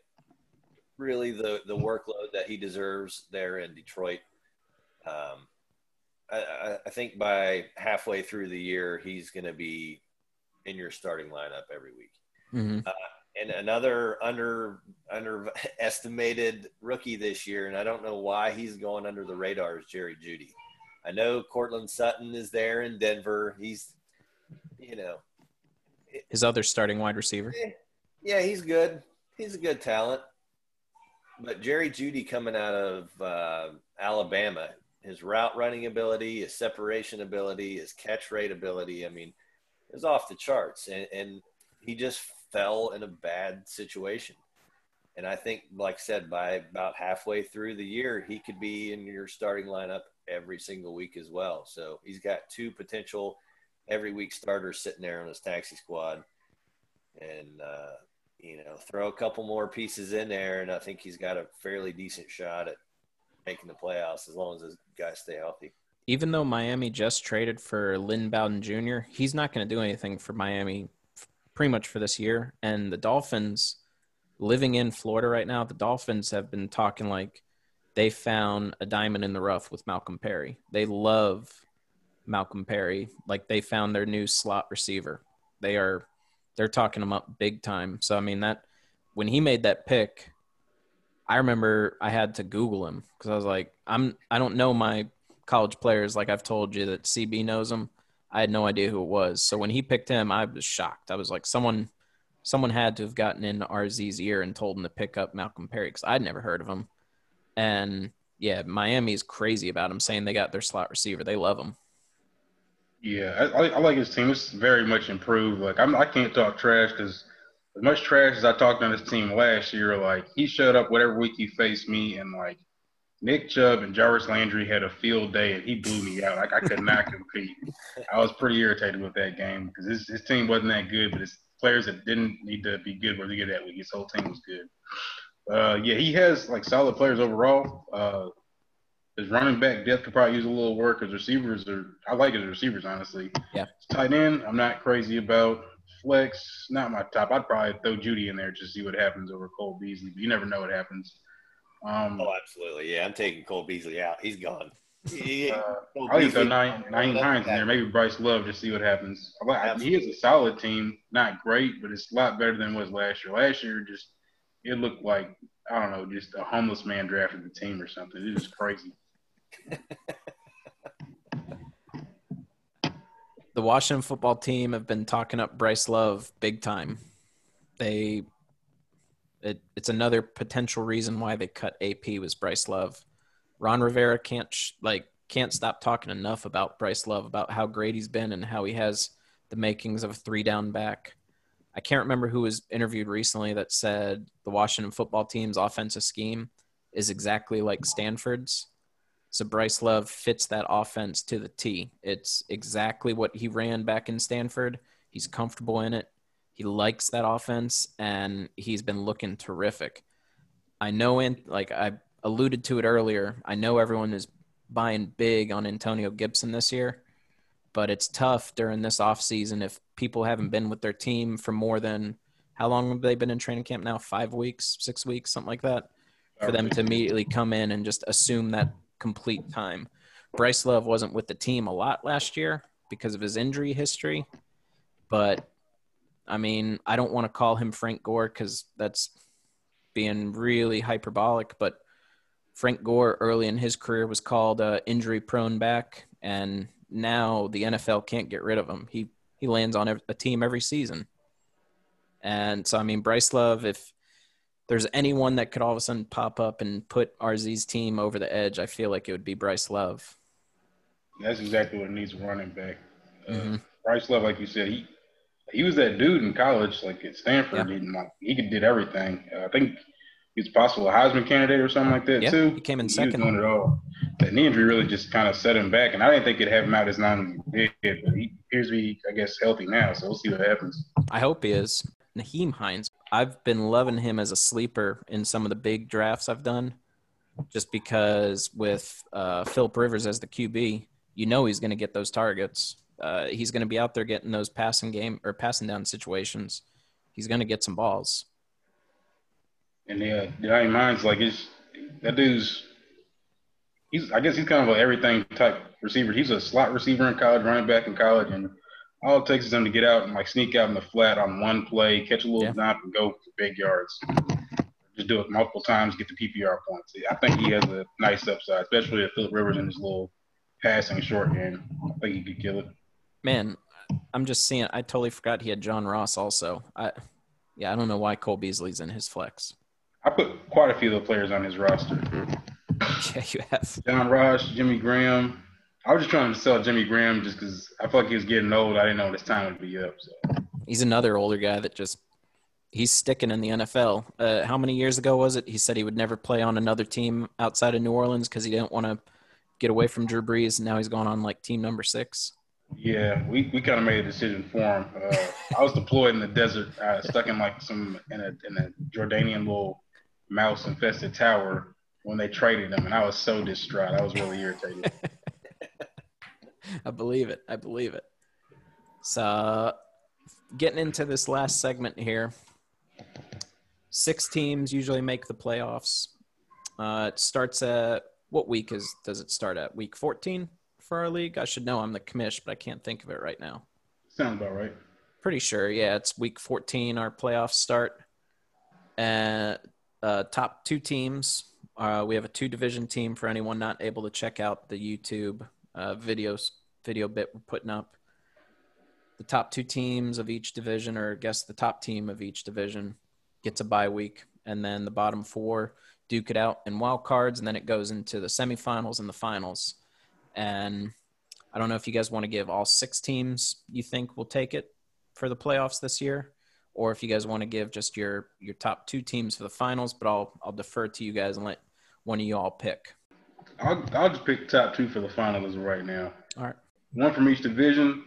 really the, the workload that he deserves there in Detroit. Um, I, I think by halfway through the year, he's going to be in your starting lineup every week. Mm-hmm. Uh, and another under underestimated rookie this year, and I don't know why he's going under the radar is Jerry Jeudy. I know Courtland Sutton is there in Denver. He's, you know, his other starting wide receiver. Eh, yeah, he's good. He's a good talent. But Jerry Jeudy coming out of uh, Alabama, his route running ability, his separation ability, his catch rate ability. I mean, it was off the charts, and, and he just fell in a bad situation. And I think, like I said, by about halfway through the year, he could be in your starting lineup every single week as well. So he's got two potential every week starters sitting there on his taxi squad. And, uh, you know, throw a couple more pieces in there, and I think he's got a fairly decent shot at making the playoffs as long as his guys stay healthy. Even though Miami just traded for Lynn Bowden Jr., he's not going to do anything for Miami pretty much for this year. And the Dolphins, living in Florida right now, the Dolphins have been talking like they found a diamond in the rough with Malcolm Perry. They love Malcolm Perry. Like they found their new slot receiver. They are they're talking him up big time. So I mean that when he made that pick, I remember I had to Google him because I was like, I'm I don't know my college players like I've told you that CB knows them. I had no idea who it was. So when he picked him, I was shocked. I was like, someone someone had to have gotten in RZ's ear and told him to pick up Malcolm Perry because I'd never heard of him. And yeah, Miami's crazy about him, saying they got their slot receiver. They love him. Yeah, I, I like his team. It's very much improved. Like I'm, I can't talk trash because as much trash as I talked on his team last year, like he showed up whatever week he faced me, and like Nick Chubb and Jarvis Landry had a field day, and he blew me out. Like I could not compete. I was pretty irritated with that game because his, his team wasn't that good, but his players that didn't need to be good were good that week. His whole team was good. Uh, yeah, he has like solid players overall. Uh, his running back depth could probably use a little work. His receivers are I like his receivers honestly. Yeah. His tight end, I'm not crazy about. Flex, not my top. I'd probably throw Jeudy in there just to see what happens over Cole Beasley, but you never know what happens. Um, oh, absolutely. Yeah, I'm taking Cole Beasley out. He's gone. He, uh, I'll even throw nine, nine Hines in there. Maybe Bryce Love just see what happens. He is a solid team, not great, but it's a lot better than it was last year. Last year, just it looked like I don't know, just a homeless man drafted the team or something. It was crazy. the Washington football team have been talking up Bryce Love big time. They it, it's another potential reason why they cut AP was Bryce Love. Ron Rivera can't sh- like can't stop talking enough about Bryce Love about how great he's been and how he has the makings of a three down back. I can't remember who was interviewed recently that said the Washington football team's offensive scheme is exactly like Stanford's. So Bryce Love fits that offense to the T. It's exactly what he ran back in Stanford. He's comfortable in it. He likes that offense, and he's been looking terrific. I know, in like I alluded to it earlier, I know everyone is buying big on Antonio Gibson this year, but it's tough during this offseason if people haven't been with their team for more than how long have they been in training camp now? Five weeks, six weeks, something like that, for them to immediately come in and just assume that complete time. Bryce Love wasn't with the team a lot last year because of his injury history, but I mean, I don't want to call him Frank Gore because that's being really hyperbolic, but Frank Gore early in his career was called a injury prone back, and now the NFL can't get rid of him. He he lands on a team every season, and so I mean, Bryce Love, if there's anyone that could all of a sudden pop up and put RZ's team over the edge, I feel like it would be Bryce Love. That's exactly what needs running back. Uh, mm-hmm. Bryce Love, like you said, he he was that dude in college, like at Stanford. Yeah. He, like, he could did everything. Uh, I think he's possible a Heisman candidate or something like that yeah, too. He came in second. He was doing it all. That knee injury really just kind of set him back, and I didn't think it'd have him out as long as he did. But he appears to be, I guess, healthy now. So we'll see what happens. I hope he is. Nyheim Hines, I've been loving him as a sleeper in some of the big drafts I've done, just because with uh, Philip Rivers as the QB, you know he's going to get those targets. Uh, he's going to be out there getting those passing game or passing down situations. He's going to get some balls. And yeah, Nyheim Hines, like it's that dude's. He's, I guess he's kind of an everything type receiver. He's a slot receiver in college, running back in college, and all it takes is him to get out and like sneak out in the flat on one play, catch a little yeah. and go for big yards. Just do it multiple times, get the PPR points. I think he has a nice upside, especially if Philip Rivers in his little passing short game. I think he could kill it. Man, I'm just seeing. I totally forgot he had John Ross also. I, yeah, I don't know why Cole Beasley's in his flex. I put quite a few of the players on his roster. Yeah, you have. John Ross, Jimmy Graham, I was just trying to sell Jimmy Graham just because I felt like he was getting old. I didn't know his time would be up. So he's another older guy that just he's sticking in the NFL. Uh, how many years ago was it? He said he would never play on another team outside of New Orleans because he didn't want to get away from Drew Brees. And now he's gone on like team number six. Yeah, we, we kind of made a decision for him. Uh, I was deployed in the desert, uh, stuck in like some in a in a Jordanian little mouse infested tower when they traded him, and I was so distraught. I was really irritated. I believe it. I believe it. So, getting into this last segment here, six teams usually make the playoffs. Uh, it starts at what week is does it start at? Week 14 for our league? I should know. I'm the commish, but I can't think of it right now. Sounds about right. Pretty sure. Yeah, it's week 14. Our playoffs start. And uh, top two teams. Uh, we have a two division team for anyone not able to check out the YouTube uh, videos video bit we're putting up. the top two teams of each division, or I guess the top team of each division, gets a bye week, and then the bottom four duke it out in wild cards, and then it goes into the semifinals and the finals. And I don't know if you guys want to give all six teams you think will take it for the playoffs this year, or if you guys want to give just your your top two teams for the finals. But I'll I'll defer to you guys and let one of you all pick. I'll I'll just pick top two for the finals right now. All right. One from each division.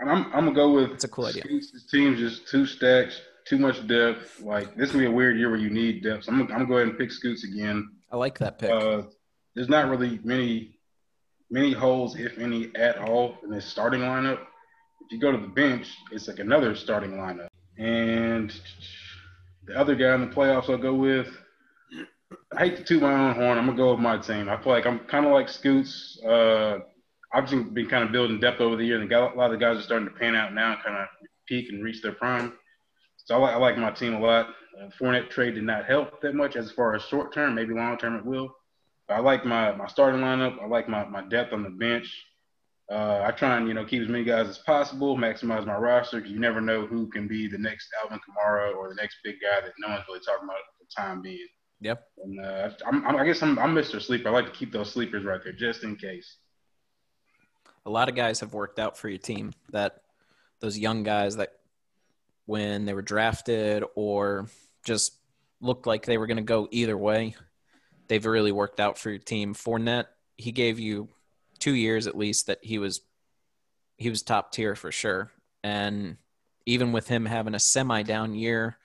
I'm I'm gonna go with It's a cool idea. Team's just two stacks, too much depth. Like this is gonna be a weird year where you need depth. So I'm gonna, I'm gonna go ahead and pick Scoots again. I like that pick. Uh, there's not really many many holes, if any, at all in this starting lineup. If you go to the bench, it's like another starting lineup. And the other guy in the playoffs I'll go with. I hate to toot my own horn. I'm gonna go with my team. I feel like I'm kind of like Scoots. Uh, I've just been kind of building depth over the year, and got, a lot of the guys are starting to pan out now, and kind of peak and reach their prime. So I like, I like my team a lot. Uh, Fournette trade did not help that much as far as short term, maybe long term it will. I like my my starting lineup. I like my, my depth on the bench. Uh, I try and you know keep as many guys as possible, maximize my roster because you never know who can be the next Alvin Kamara or the next big guy that no one's really talking about at the time being. Yep. And uh, I'm, I'm, I guess I'm, I'm Mr. Sleeper. I like to keep those sleepers right there just in case. a lot of guys have worked out for your team that those young guys that when they were drafted or just looked like they were going to go either way they've really worked out for your team Fournette he gave you two years at least that he was he was top tier for sure and even with him having a semi down year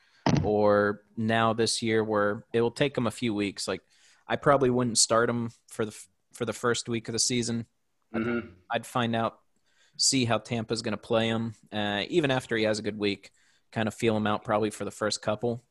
or now this year where it will take him a few weeks like I probably wouldn't start him for the for the first week of the season Mm-hmm. I'd find out, see how Tampa's going to play him. Uh, even after he has a good week, kind of feel him out probably for the first couple.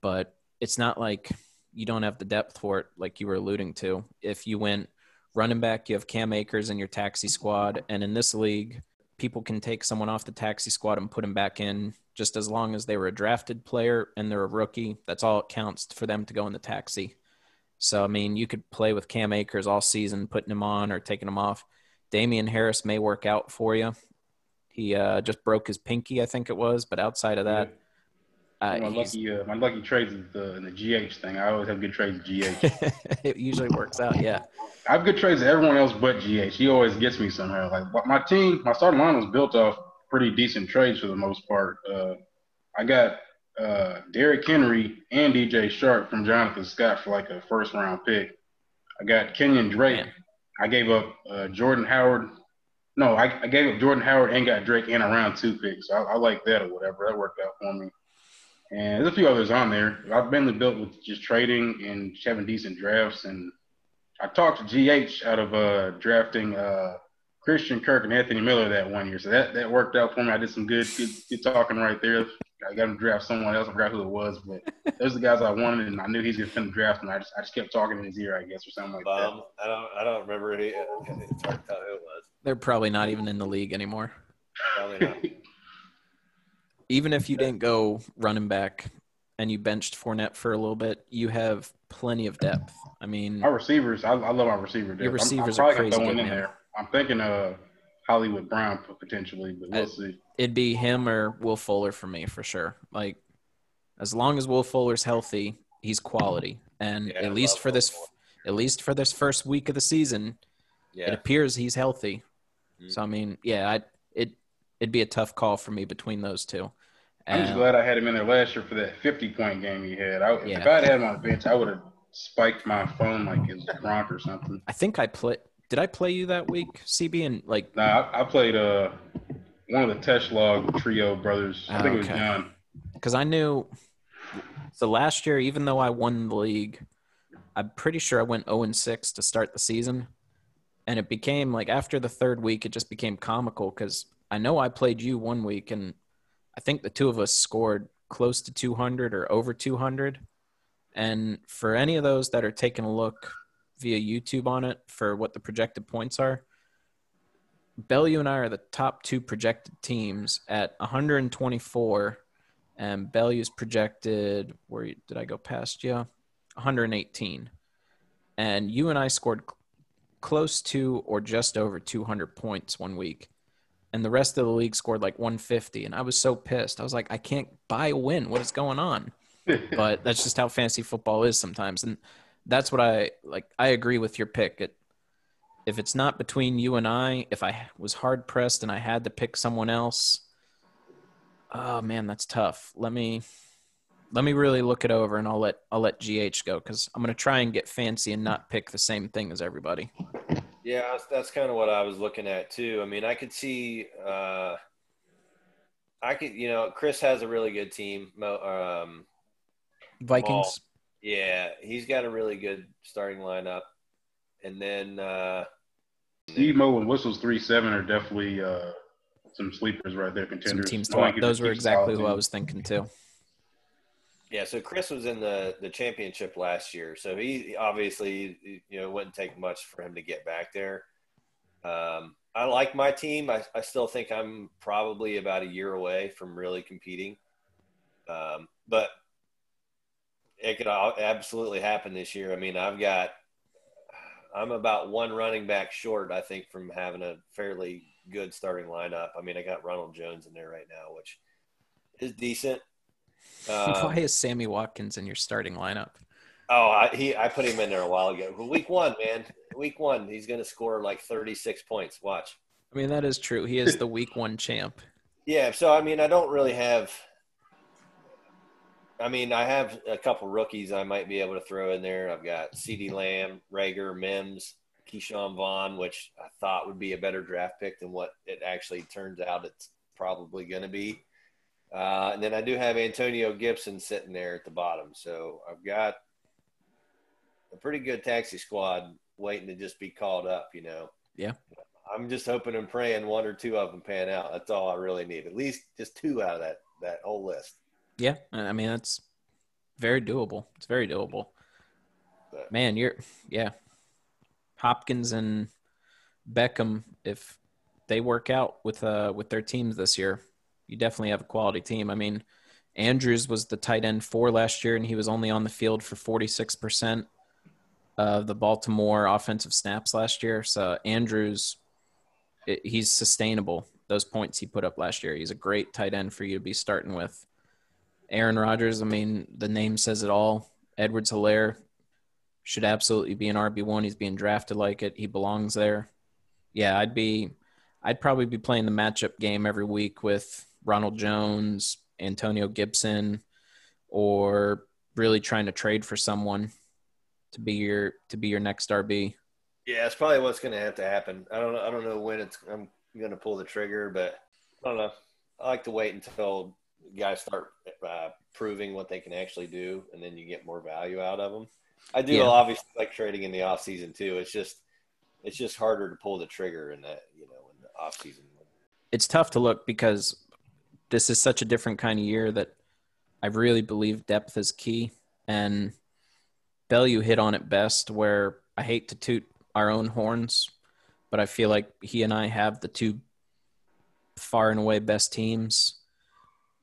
But it's not like you don't have the depth for it, like you were alluding to. If you went running back, you have Cam Akers in your taxi squad. And in this league, people can take someone off the taxi squad and put them back in just as long as they were a drafted player and they're a rookie. That's all it counts for them to go in the taxi. So, I mean, you could play with Cam Akers all season, putting him on or taking him off. Damien Harris may work out for you. He uh, just broke his pinky, I think it was, but outside of that, uh, my lucky, uh, my lucky trades is the, in the GH thing. I always have good trades with GH. it usually works out. Yeah, I have good trades with everyone else but GH. He always gets me somehow. Like my team, my starting line was built off pretty decent trades for the most part. Uh, I got uh, Derrick Henry and DJ Chark from Jonathan Scott for like a first round pick. I got Kenyon Drake. Man. I gave up uh, Jordan Howard. No, I, I gave up Jordan Howard and got Drake in a round two pick. So I, I like that or whatever. That worked out for me. And there's a few others on there. I've mainly built with just trading and having decent drafts. And I talked to GH out of uh, drafting uh, Christian Kirk and Anthony Miller that one year. So that, that worked out for me. I did some good, good, good talking right there. I got him to draft someone else. I forgot who it was, but those are the guys I wanted, and I knew he's going to draft, and I just, I just kept talking in his ear, I guess, or something like that. I don't. I don't remember. Who, it's hard to tell who it was. they're probably not even in the league anymore. Probably not. Even if you didn't go running back and you benched Fournette for a little bit, you have plenty of depth. I mean, Our receivers, I, I love our receiver. depth. Your I'm- receivers I'm, are crazy good, in man. there. I'm thinking uh Hollywood Brown potentially, but we'll I- see. it'd be him or Will Fuller for me for sure. Like, as long as Will Fuller's healthy, he's quality. And Yeah, at least for Will this, Fuller. at least for this first week of the season, it appears he's healthy. Mhm. So I mean, yeah, I it it'd be a tough call for me between those two. I'm just glad I had him in there last year for that 50 point game he had. I, Yeah. If I'd had him on the bench, I would have spiked my phone like it was Gronk or something. I think I play. Did I play you that week, CB? And like, Nah, I, I played uh one of the Teshlog trio brothers. I think it was Okay. John. because I knew. So last year, even though I won the league, I'm pretty sure I went 0 and 6 to start the season, and it became like after the third week, it just became comical because I know I played you one week, and I think the two of us scored close to 200 or over 200. And for any of those that are taking a look via YouTube on it for what the projected points are, Bellew and I are the top two projected teams at 124, and Bellew's projected. Where did I go past you? 118, and you and I scored close to or just over 200 points one week, and the rest of the league scored like 150, and I was so pissed. I was like, I can't buy a win. What is going on? but that's just how fantasy football is sometimes, and that's what I like. I agree with your pick. It, if it's not between you and I, if I was hard pressed and I had to pick someone else, oh man, that's tough. Let me let me really look it over, and I'll let I'll let GH go because I'm gonna try and get fancy and not pick the same thing as everybody. Yeah, that's, that's kind of what I was looking at too. I mean, I could see, uh, I could, you know, Chris has a really good team. Um, Vikings. Maul, yeah, he's got a really good starting lineup, and then uh, Steve Mo and Whistles three seven are definitely uh, some sleepers right there, contenders. Some teams to watch. Those were exactly who I was thinking too. Yeah, so Chris was in the the championship last year, so he obviously you know wouldn't take much for him to get back there. Um, I like my team. I, I still think I'm probably about a year away from really competing, um, but it could absolutely happen this year. I mean, I've got I'm about one running back short, I think, from having a fairly good starting lineup. I mean, I got Ronald Jones in there right now, which is decent. Um, Why is Sammy Watkins in your starting lineup? Oh, I, he I put him in there a while ago. Week one, man, week one, he's going to score like 36 points. Watch. I mean, that is true. He is the week one champ. Yeah, so I mean, I don't really have. I mean, I have a couple rookies I might be able to throw in there. I've got CeeDee Lamb, Rager, Mims, Ke'Shawn Vaughn, which I thought would be a better draft pick than what it actually turns out it's probably going to be. Uh, and then I do have Antonio Gibson sitting there at the bottom. So I've got a pretty good taxi squad waiting to just be called up, you know. Yeah. I'm just hoping and praying one or two of them pan out. That's all I really need. At least just two out of that that whole list. Yeah, I mean that's very doable. It's very doable. But, Man, you're yeah. Hopkins and Beckham, if they work out with uh with their teams this year, you definitely have a quality team. I mean, Andrews was the tight end four last year, and he was only on the field for 46% of the Baltimore offensive snaps last year. So Andrews, it, he's sustainable. Those points he put up last year, he's a great tight end for you to be starting with. Aaron Rodgers, I mean, the name says it all. Edwards Helaire should absolutely be an RB1. He's being drafted like it. He belongs there. Yeah, I'd be I'd probably be playing the matchup game every week with Ronald Jones, Antonio Gibson, or really trying to trade for someone to be your to be your next RB. Yeah, it's probably what's going to have to happen. I don't know. I don't know when it's I'm going to pull the trigger, but I don't know. I like to wait until guys start uh, proving what they can actually do, and then you get more value out of them. I do yeah. obviously like trading in the off season too. It's just it's just harder to pull the trigger in that you know in the off season. It's tough to look because this is such a different kind of year that I really believe depth is key. And Bellew hit on it best where I hate to toot our own horns, but I feel like he and I have the two far and away best teams.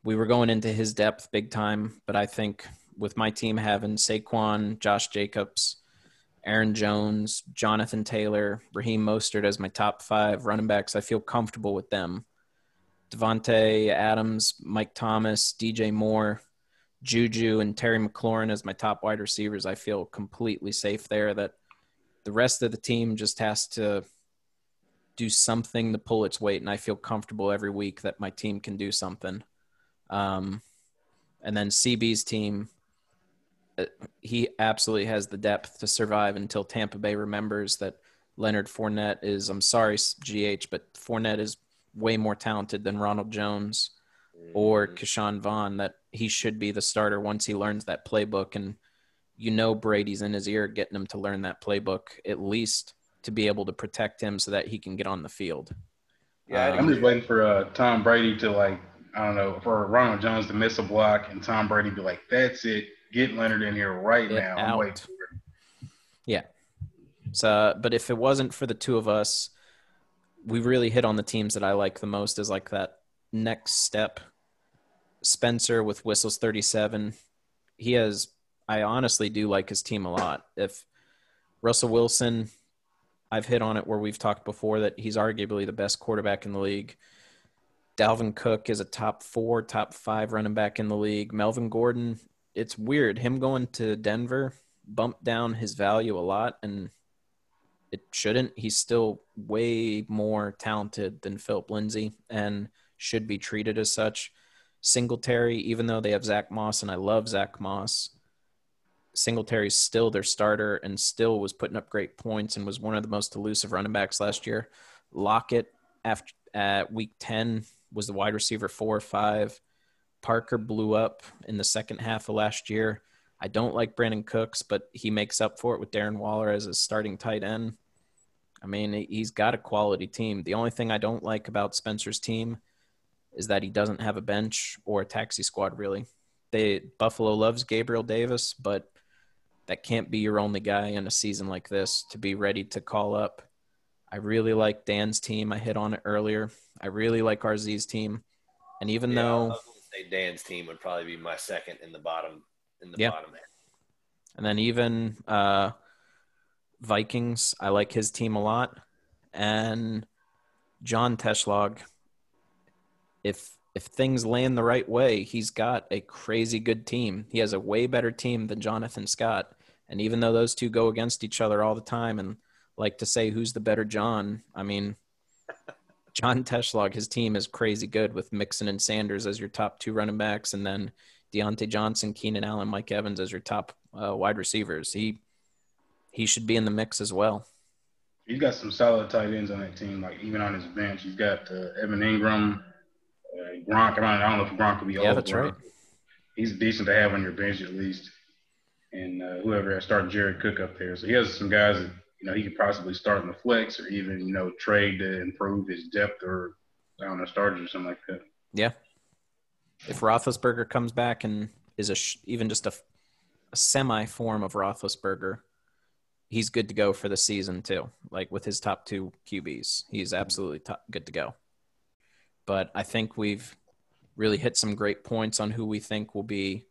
We were going into his depth big time, but I think with my team having Saquon, Josh Jacobs, Aaron Jones, Jonathan Taylor, Raheem Mostert as my top five running backs, I feel comfortable with them. Davante Adams, Mike Thomas, DJ Moore, Juju, and Terry McLaurin as my top wide receivers. I feel completely safe there. That the rest of the team just has to do something to pull its weight, and I feel comfortable every week that my team can do something. Um, and then CB's team, uh, he absolutely has the depth to survive until Tampa Bay remembers that Leonard Fournette is. I'm sorry, GH, but Fournette is way more talented than Ronald Jones or mm. Ke'Shawn Vaughn that he should be the starter once he learns that playbook. And you know Brady's in his ear getting him to learn that playbook at least to be able to protect him so that he can get on the field. Yeah, um, I'm just waiting for uh, Tom Brady to like I don't know for Ronald Jones to miss a block and Tom Brady be like, "That's it, get Leonard in here right now." I'm waiting Yeah. So, but if it wasn't for the two of us, we really hit on the teams that I like the most is like that next step. Spencer with Whistles 37. He has, I honestly do like his team a lot. If Russell Wilson, I've hit on it where we've talked before that he's arguably the best quarterback in the league. Dalvin Cook is a top four, top five running back in the league. Melvin Gordon, it's weird. Him going to Denver bumped down his value a lot, and it shouldn't. He's still way more talented than Philip Lindsay and should be treated as such. Singletary, even though they have Zach Moss, and I love Zach Moss, Singletary's still their starter and still was putting up great points and was one of the most elusive running backs last year. Lockett after at week 10 was the wide receiver four or five. Parker blew up in the second half of last year. I don't like Brandin Cooks, but he makes up for it with Darren Waller as a starting tight end. I mean, he's got a quality team. The only thing I don't like about Spencer's team is that he doesn't have a bench or a taxi squad really. They Buffalo loves Gabriel Davis, but that can't be your only guy in a season like this to be ready to call up. I really like Dan's team. I hit on it earlier. I really like RZ's team. And even Yeah, though Dan's team would probably be my second in the bottom in the Yeah. bottom. And then even uh, Vikings, I like his team a lot. And John Teschlog, if if things land the right way, he's got a crazy good team. He has a way better team than Jonathan Scott. And even though those two go against each other all the time and like to say who's the better John, I mean, John Teschlog, his team is crazy good with Mixon and Sanders as your top two running backs, and then Diontae Johnson, Keenan Allen, Mike Evans as your top uh, wide receivers. He he should be in the mix as well. He's got some solid tight ends on that team. Like even on his bench, he's got uh, Evan Engram, uh, Gronk. I don't, I don't know if Gronk could be Yeah, all that's right. He's decent to have on your bench at least. And uh, whoever has started Jared Cook up there, so he has some guys that you know he could possibly start in the flex or even you know trade to improve his depth or I don't know starters or something like that. Yeah. If Roethlisberger comes back and is a sh- even just a, a semi form of Roethlisberger, he's good to go for the season too. Like with his top two QBs, he's absolutely top, good to go. But I think we've really hit some great points on who we think will be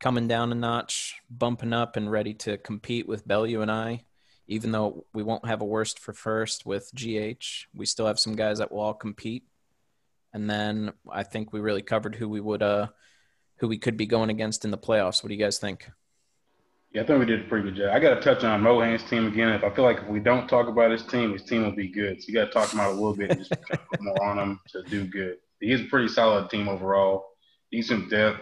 coming down a notch, bumping up, and ready to compete with Bellew and I. Even though we won't have a worst for first with GH, we still have some guys that will all compete and then I think we really covered who we would uh who we could be going against in the playoffs. What do you guys think? Yeah, I think we did a pretty good job. I got to touch on Mohan's team again. If I feel like if we don't talk about his team, his team will be good. So you got to talk about a little bit and just put more on him to do good. He is a pretty solid team overall. Decent depth.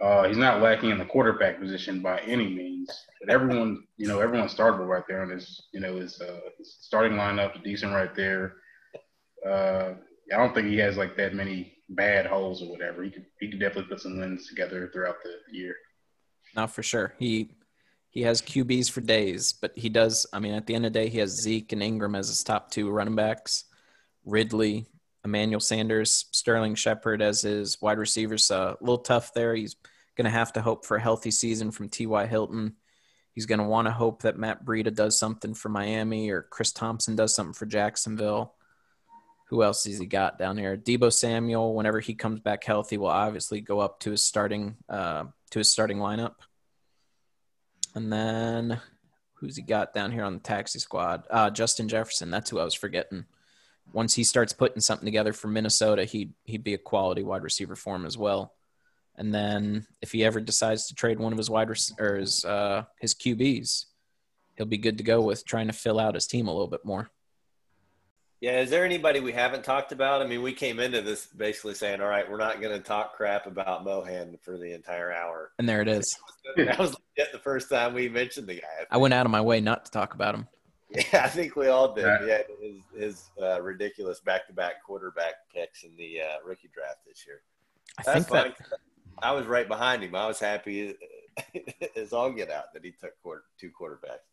Uh, he's not lacking in the quarterback position by any means. But everyone, you know, everyone's startable right there on his, you know, his, uh, his starting lineup is decent right there. Uh, I don't think he has like that many bad holes or whatever. He could he could definitely put some wins together throughout the year. Not for sure. He he has QBs for days, but he does. I mean, at the end of the day, he has Zeke and Ingram as his top two running backs. Ridley, Emmanuel Sanders, Sterling Shepard as his wide receivers. Uh, a little tough there. He's going to have to hope for a healthy season from T.Y. Hilton. He's going to want to hope that Matt Breida does something for Miami or Chris Thompson does something for Jacksonville. Who else has he got down here? Deebo Samuel, whenever he comes back healthy, will obviously go up to his starting uh, to his starting lineup. And then who's he got down here on the taxi squad? Uh, Justin Jefferson. That's who I was forgetting. Once he starts putting something together for Minnesota, he'd he'd be a quality wide receiver for him as well. And then if he ever decides to trade one of his wide rec- or his uh, his QBs, he'll be good to go with trying to fill out his team a little bit more. Yeah, is there anybody we haven't talked about? I mean, we came into this basically saying, "All right, we're not going to talk crap about Mohan for the entire hour." And there it is. That was legit the first time we mentioned the guy. I went out of my way not to talk about him. Yeah, I think we all did. Right. Yeah, his his uh, ridiculous back-to-back quarterback picks in the uh, rookie draft this year. I That's think that. I was right behind him. I was happy as all get out that he took quarter, two quarterbacks.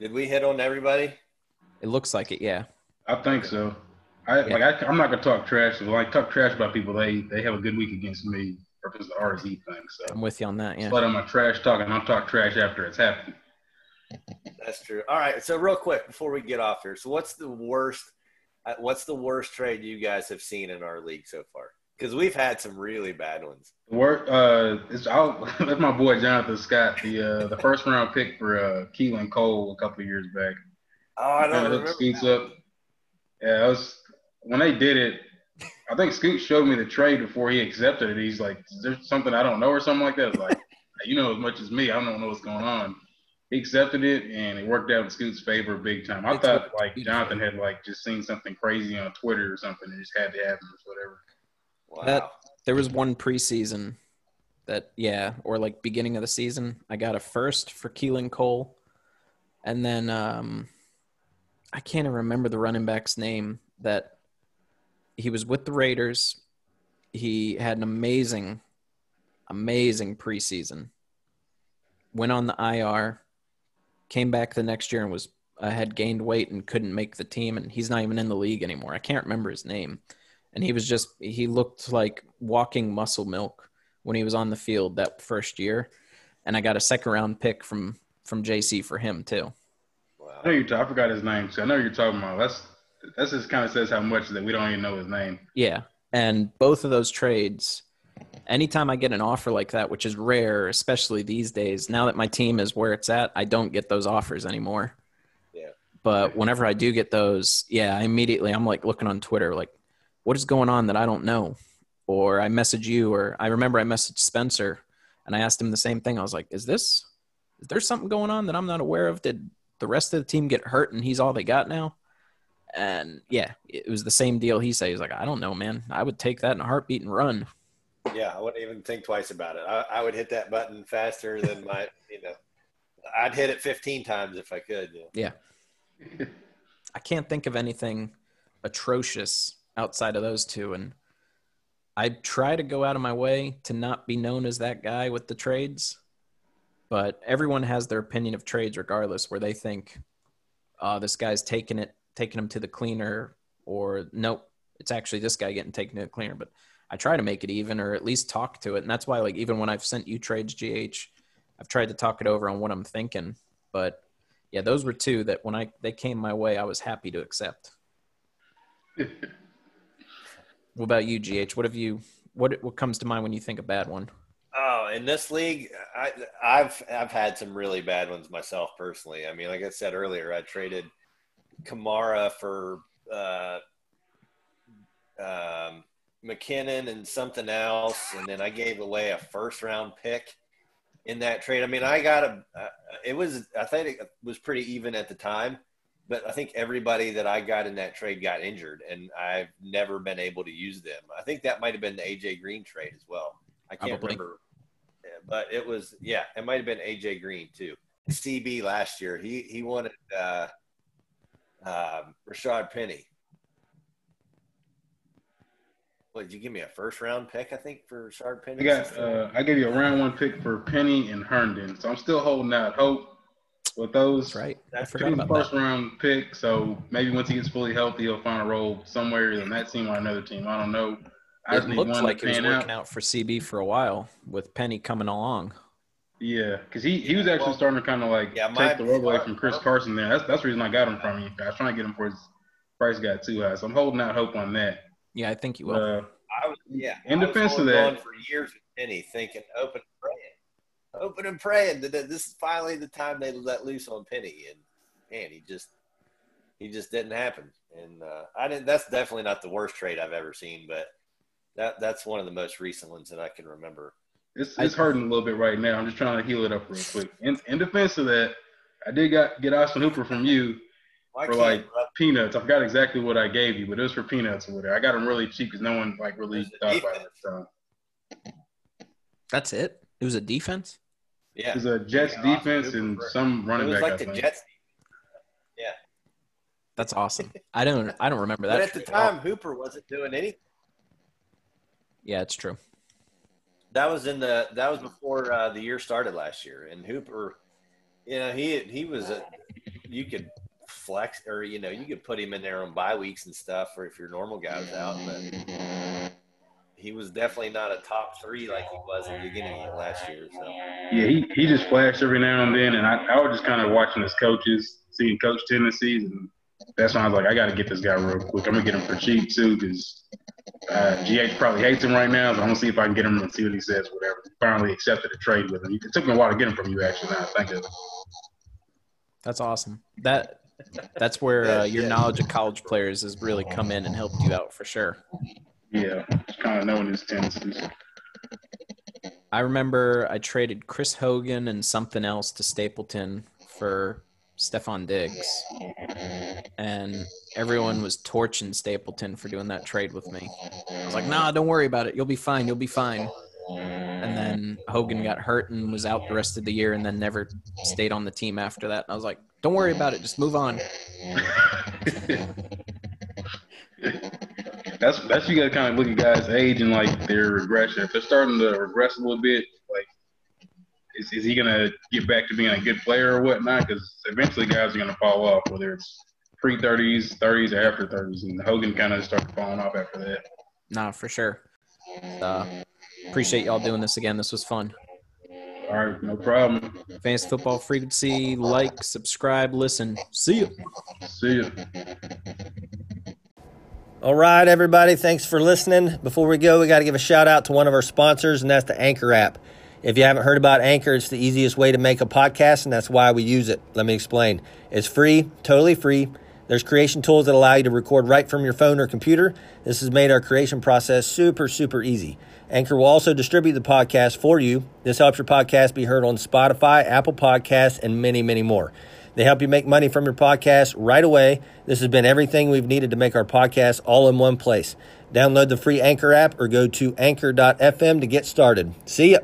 Did we hit on everybody? it looks like it. Yeah. I think so. I Yeah. like. I, I'm not gonna talk trash. If I talk trash about people, they they have a good week against me. because if it's the RZ thing, so I'm with you on that. Yeah. let them my trash talk, and I'll talk trash after it's happened. That's true. All right. So real quick before we get off here, so what's the worst? uh, What's the worst trade you guys have seen in our league so far? Because we've had some really bad ones. Work. Uh, it's I'll, that's my boy Jonathan Scott, the uh, the first round pick for uh, Keelan Cole a couple of years back. Oh, I don't Kinda remember. hooked Skeets up. Yeah, I was when they did it. I think Scoot showed me the trade before he accepted it. He's like, "Is there something I don't know or something like that?" It's like, you know as much as me. I don't know what's going on. He accepted it, and it worked out in Scoot's favor big time. I It's thought what- like Jonathan had like just seen something crazy on Twitter or something, and just had to happen or whatever. Wow. That- There was one preseason that, yeah, or like beginning of the season, I got a first for Keelan Cole. And then um, I can't even remember the running back's name that he was with the Raiders. He had an amazing, amazing preseason. Went on the IR, came back the next year and was uh, had gained weight and couldn't make the team, and he's not even in the league anymore. I can't remember his name, and he was just he looked like walking muscle milk when he was on the field that first year, and I got a second round pick from from JC for him too. I know you're. I forgot his name. So I know you're talking about. That's that's just kind of says how much that we don't even know his name. Yeah. And both of those trades, anytime I get an offer like that, which is rare, especially these days, now that my team is where it's at, I don't get those offers anymore. Yeah. But whenever I do get those, yeah, I immediately I'm like looking on Twitter, like, what is going on that I don't know? Or I message you, or I remember I messaged Spencer and I asked him the same thing. I was like, is this, is there something going on that I'm not aware of? Did the rest of the team get hurt and he's all they got now? And yeah, it was the same deal. He said. He's like, I don't know, man. I would take that in a heartbeat and run. Yeah, I wouldn't even think twice about it. I, I would hit that button faster than my, you know, I'd hit it 15 times if I could. Yeah. I can't think of anything atrocious outside of those two. And I try to go out of my way to not be known as that guy with the trades. But everyone has their opinion of trades regardless, where they think, oh, this guy's taking it, taking him to the cleaner, or nope, it's actually this guy getting taken to the cleaner. But I try to make it even or at least talk to it. And that's why, like, even when I've sent you trades, GH, I've tried to talk it over on what I'm thinking. But yeah, those were two that when I they came my way, I was happy to accept. What about you, GH? What have you what what comes to mind when you think a bad one? Oh, in this league, I, I've I've had some really bad ones myself personally. I mean, like I said earlier, I traded Kamara for uh, um, McKinnon and something else, and then I gave away a first round pick in that trade. I mean, I got a. Uh, it was I think it was pretty even at the time, but I think everybody that I got in that trade got injured, and I've never been able to use them. I think that might have been the AJ Green trade as well. I can't Probably. remember, but it was yeah, it might have been AJ Green too. CB last year, he he wanted uh, um, Rashad Penny. What did you give me a first round pick? I think for Rashad Penny. I got. Uh, I gave you a round one pick for Penny and Herndon, so I'm still holding out hope with those. That's right. That's forgot first that. round pick, so maybe once he gets fully healthy, he'll find a role somewhere in that team or another team. I don't know. I It looked like to it was working out for CB for a while with Penny coming along. Yeah, because he, he was actually Well, starting to kind of like yeah, take the role away from Chris Carson there. That's that's the reason I got him from you. I was trying to get him for his price got too high, so I'm holding out hope on that. Yeah, I think you will. Uh, I was yeah. In I was defense of that- on for years with Penny, thinking open and praying, open and praying that that this is finally the time they let loose on Penny, and man, he just he just didn't happen. And uh, I didn't. That's definitely not the worst trade I've ever seen, but that that's one of the most recent ones that I can remember. it's it's hurting a little bit right now. I'm just trying to heal it up real quick. In, in defense of that, I did got get Austin Hooper from you Why for can't like peanuts. I forgot exactly what I gave you, but it was for peanuts or whatever. I got them really cheap because no one like really It was a thought about it. So That's it. It was a defense. yeah, it was a Jets Yeah, defense Hooper and for- some it was back. like I the think. Jets. Yeah, that's awesome. I don't I don't remember that. But at the trade all. time, Hooper wasn't doing anything. Yeah, it's true. That was in the that was before uh, the year started last year, and Hooper, you know, he he was a you could flex or you know you could put him in there on bye weeks and stuff, or if your normal guy was out, but he was definitely not a top three like he was at the beginning of last year. So Yeah, he, he just flashed every now and then, and I, I was just kind of watching his coaches, seeing coach tendencies, and that's when I was like, I got to get this guy real quick. I'm gonna get him for cheap too, because uh, GH probably hates him right now. So I'm gonna see if I can get him and see what he says. Whatever. Finally accepted a trade with him. It took me a while to get him from you, actually. Now I think of it. That's awesome. That that's where uh, your knowledge of college players has really come in and helped you out for sure. Yeah, kind of knowing his tendencies. I remember I traded Chris Hogan and something else to Stapleton for Stefon Diggs. And everyone was torching Stapleton for doing that trade with me. I was like, nah, don't worry about it. You'll be fine. You'll be fine. And then Hogan got hurt and was out the rest of the year and then never stayed on the team after that. And I was like, don't worry about it. Just move on. that's that's you got to kind of look at guys' age and like their regression. If they're starting to regress a little bit, like is, is he gonna get back to being a good player or whatnot? Because eventually guys are gonna fall off, whether it's pre thirties, thirties, or after thirties, and Hogan kind of started falling off after that. Nah, for sure. Uh, appreciate y'all doing this again. This was fun. All right, no problem. Fantasy football frequency, like, subscribe, listen. See you. See you. All right, everybody. Thanks for listening. Before we go, we got to give a shout out to one of our sponsors, and that's the Anchor app. If you haven't heard about Anchor, it's the easiest way to make a podcast, and that's why we use it. Let me explain. It's free, totally free. There's creation tools that allow you to record right from your phone or computer. This has made our creation process super, super easy. Anchor will also distribute the podcast for you. This helps your podcast be heard on Spotify, Apple Podcasts, and many, many more. They help you make money from your podcast right away. This has been everything we've needed to make our podcast all in one place. Download the free Anchor app or go to anchor.fm to get started. See ya.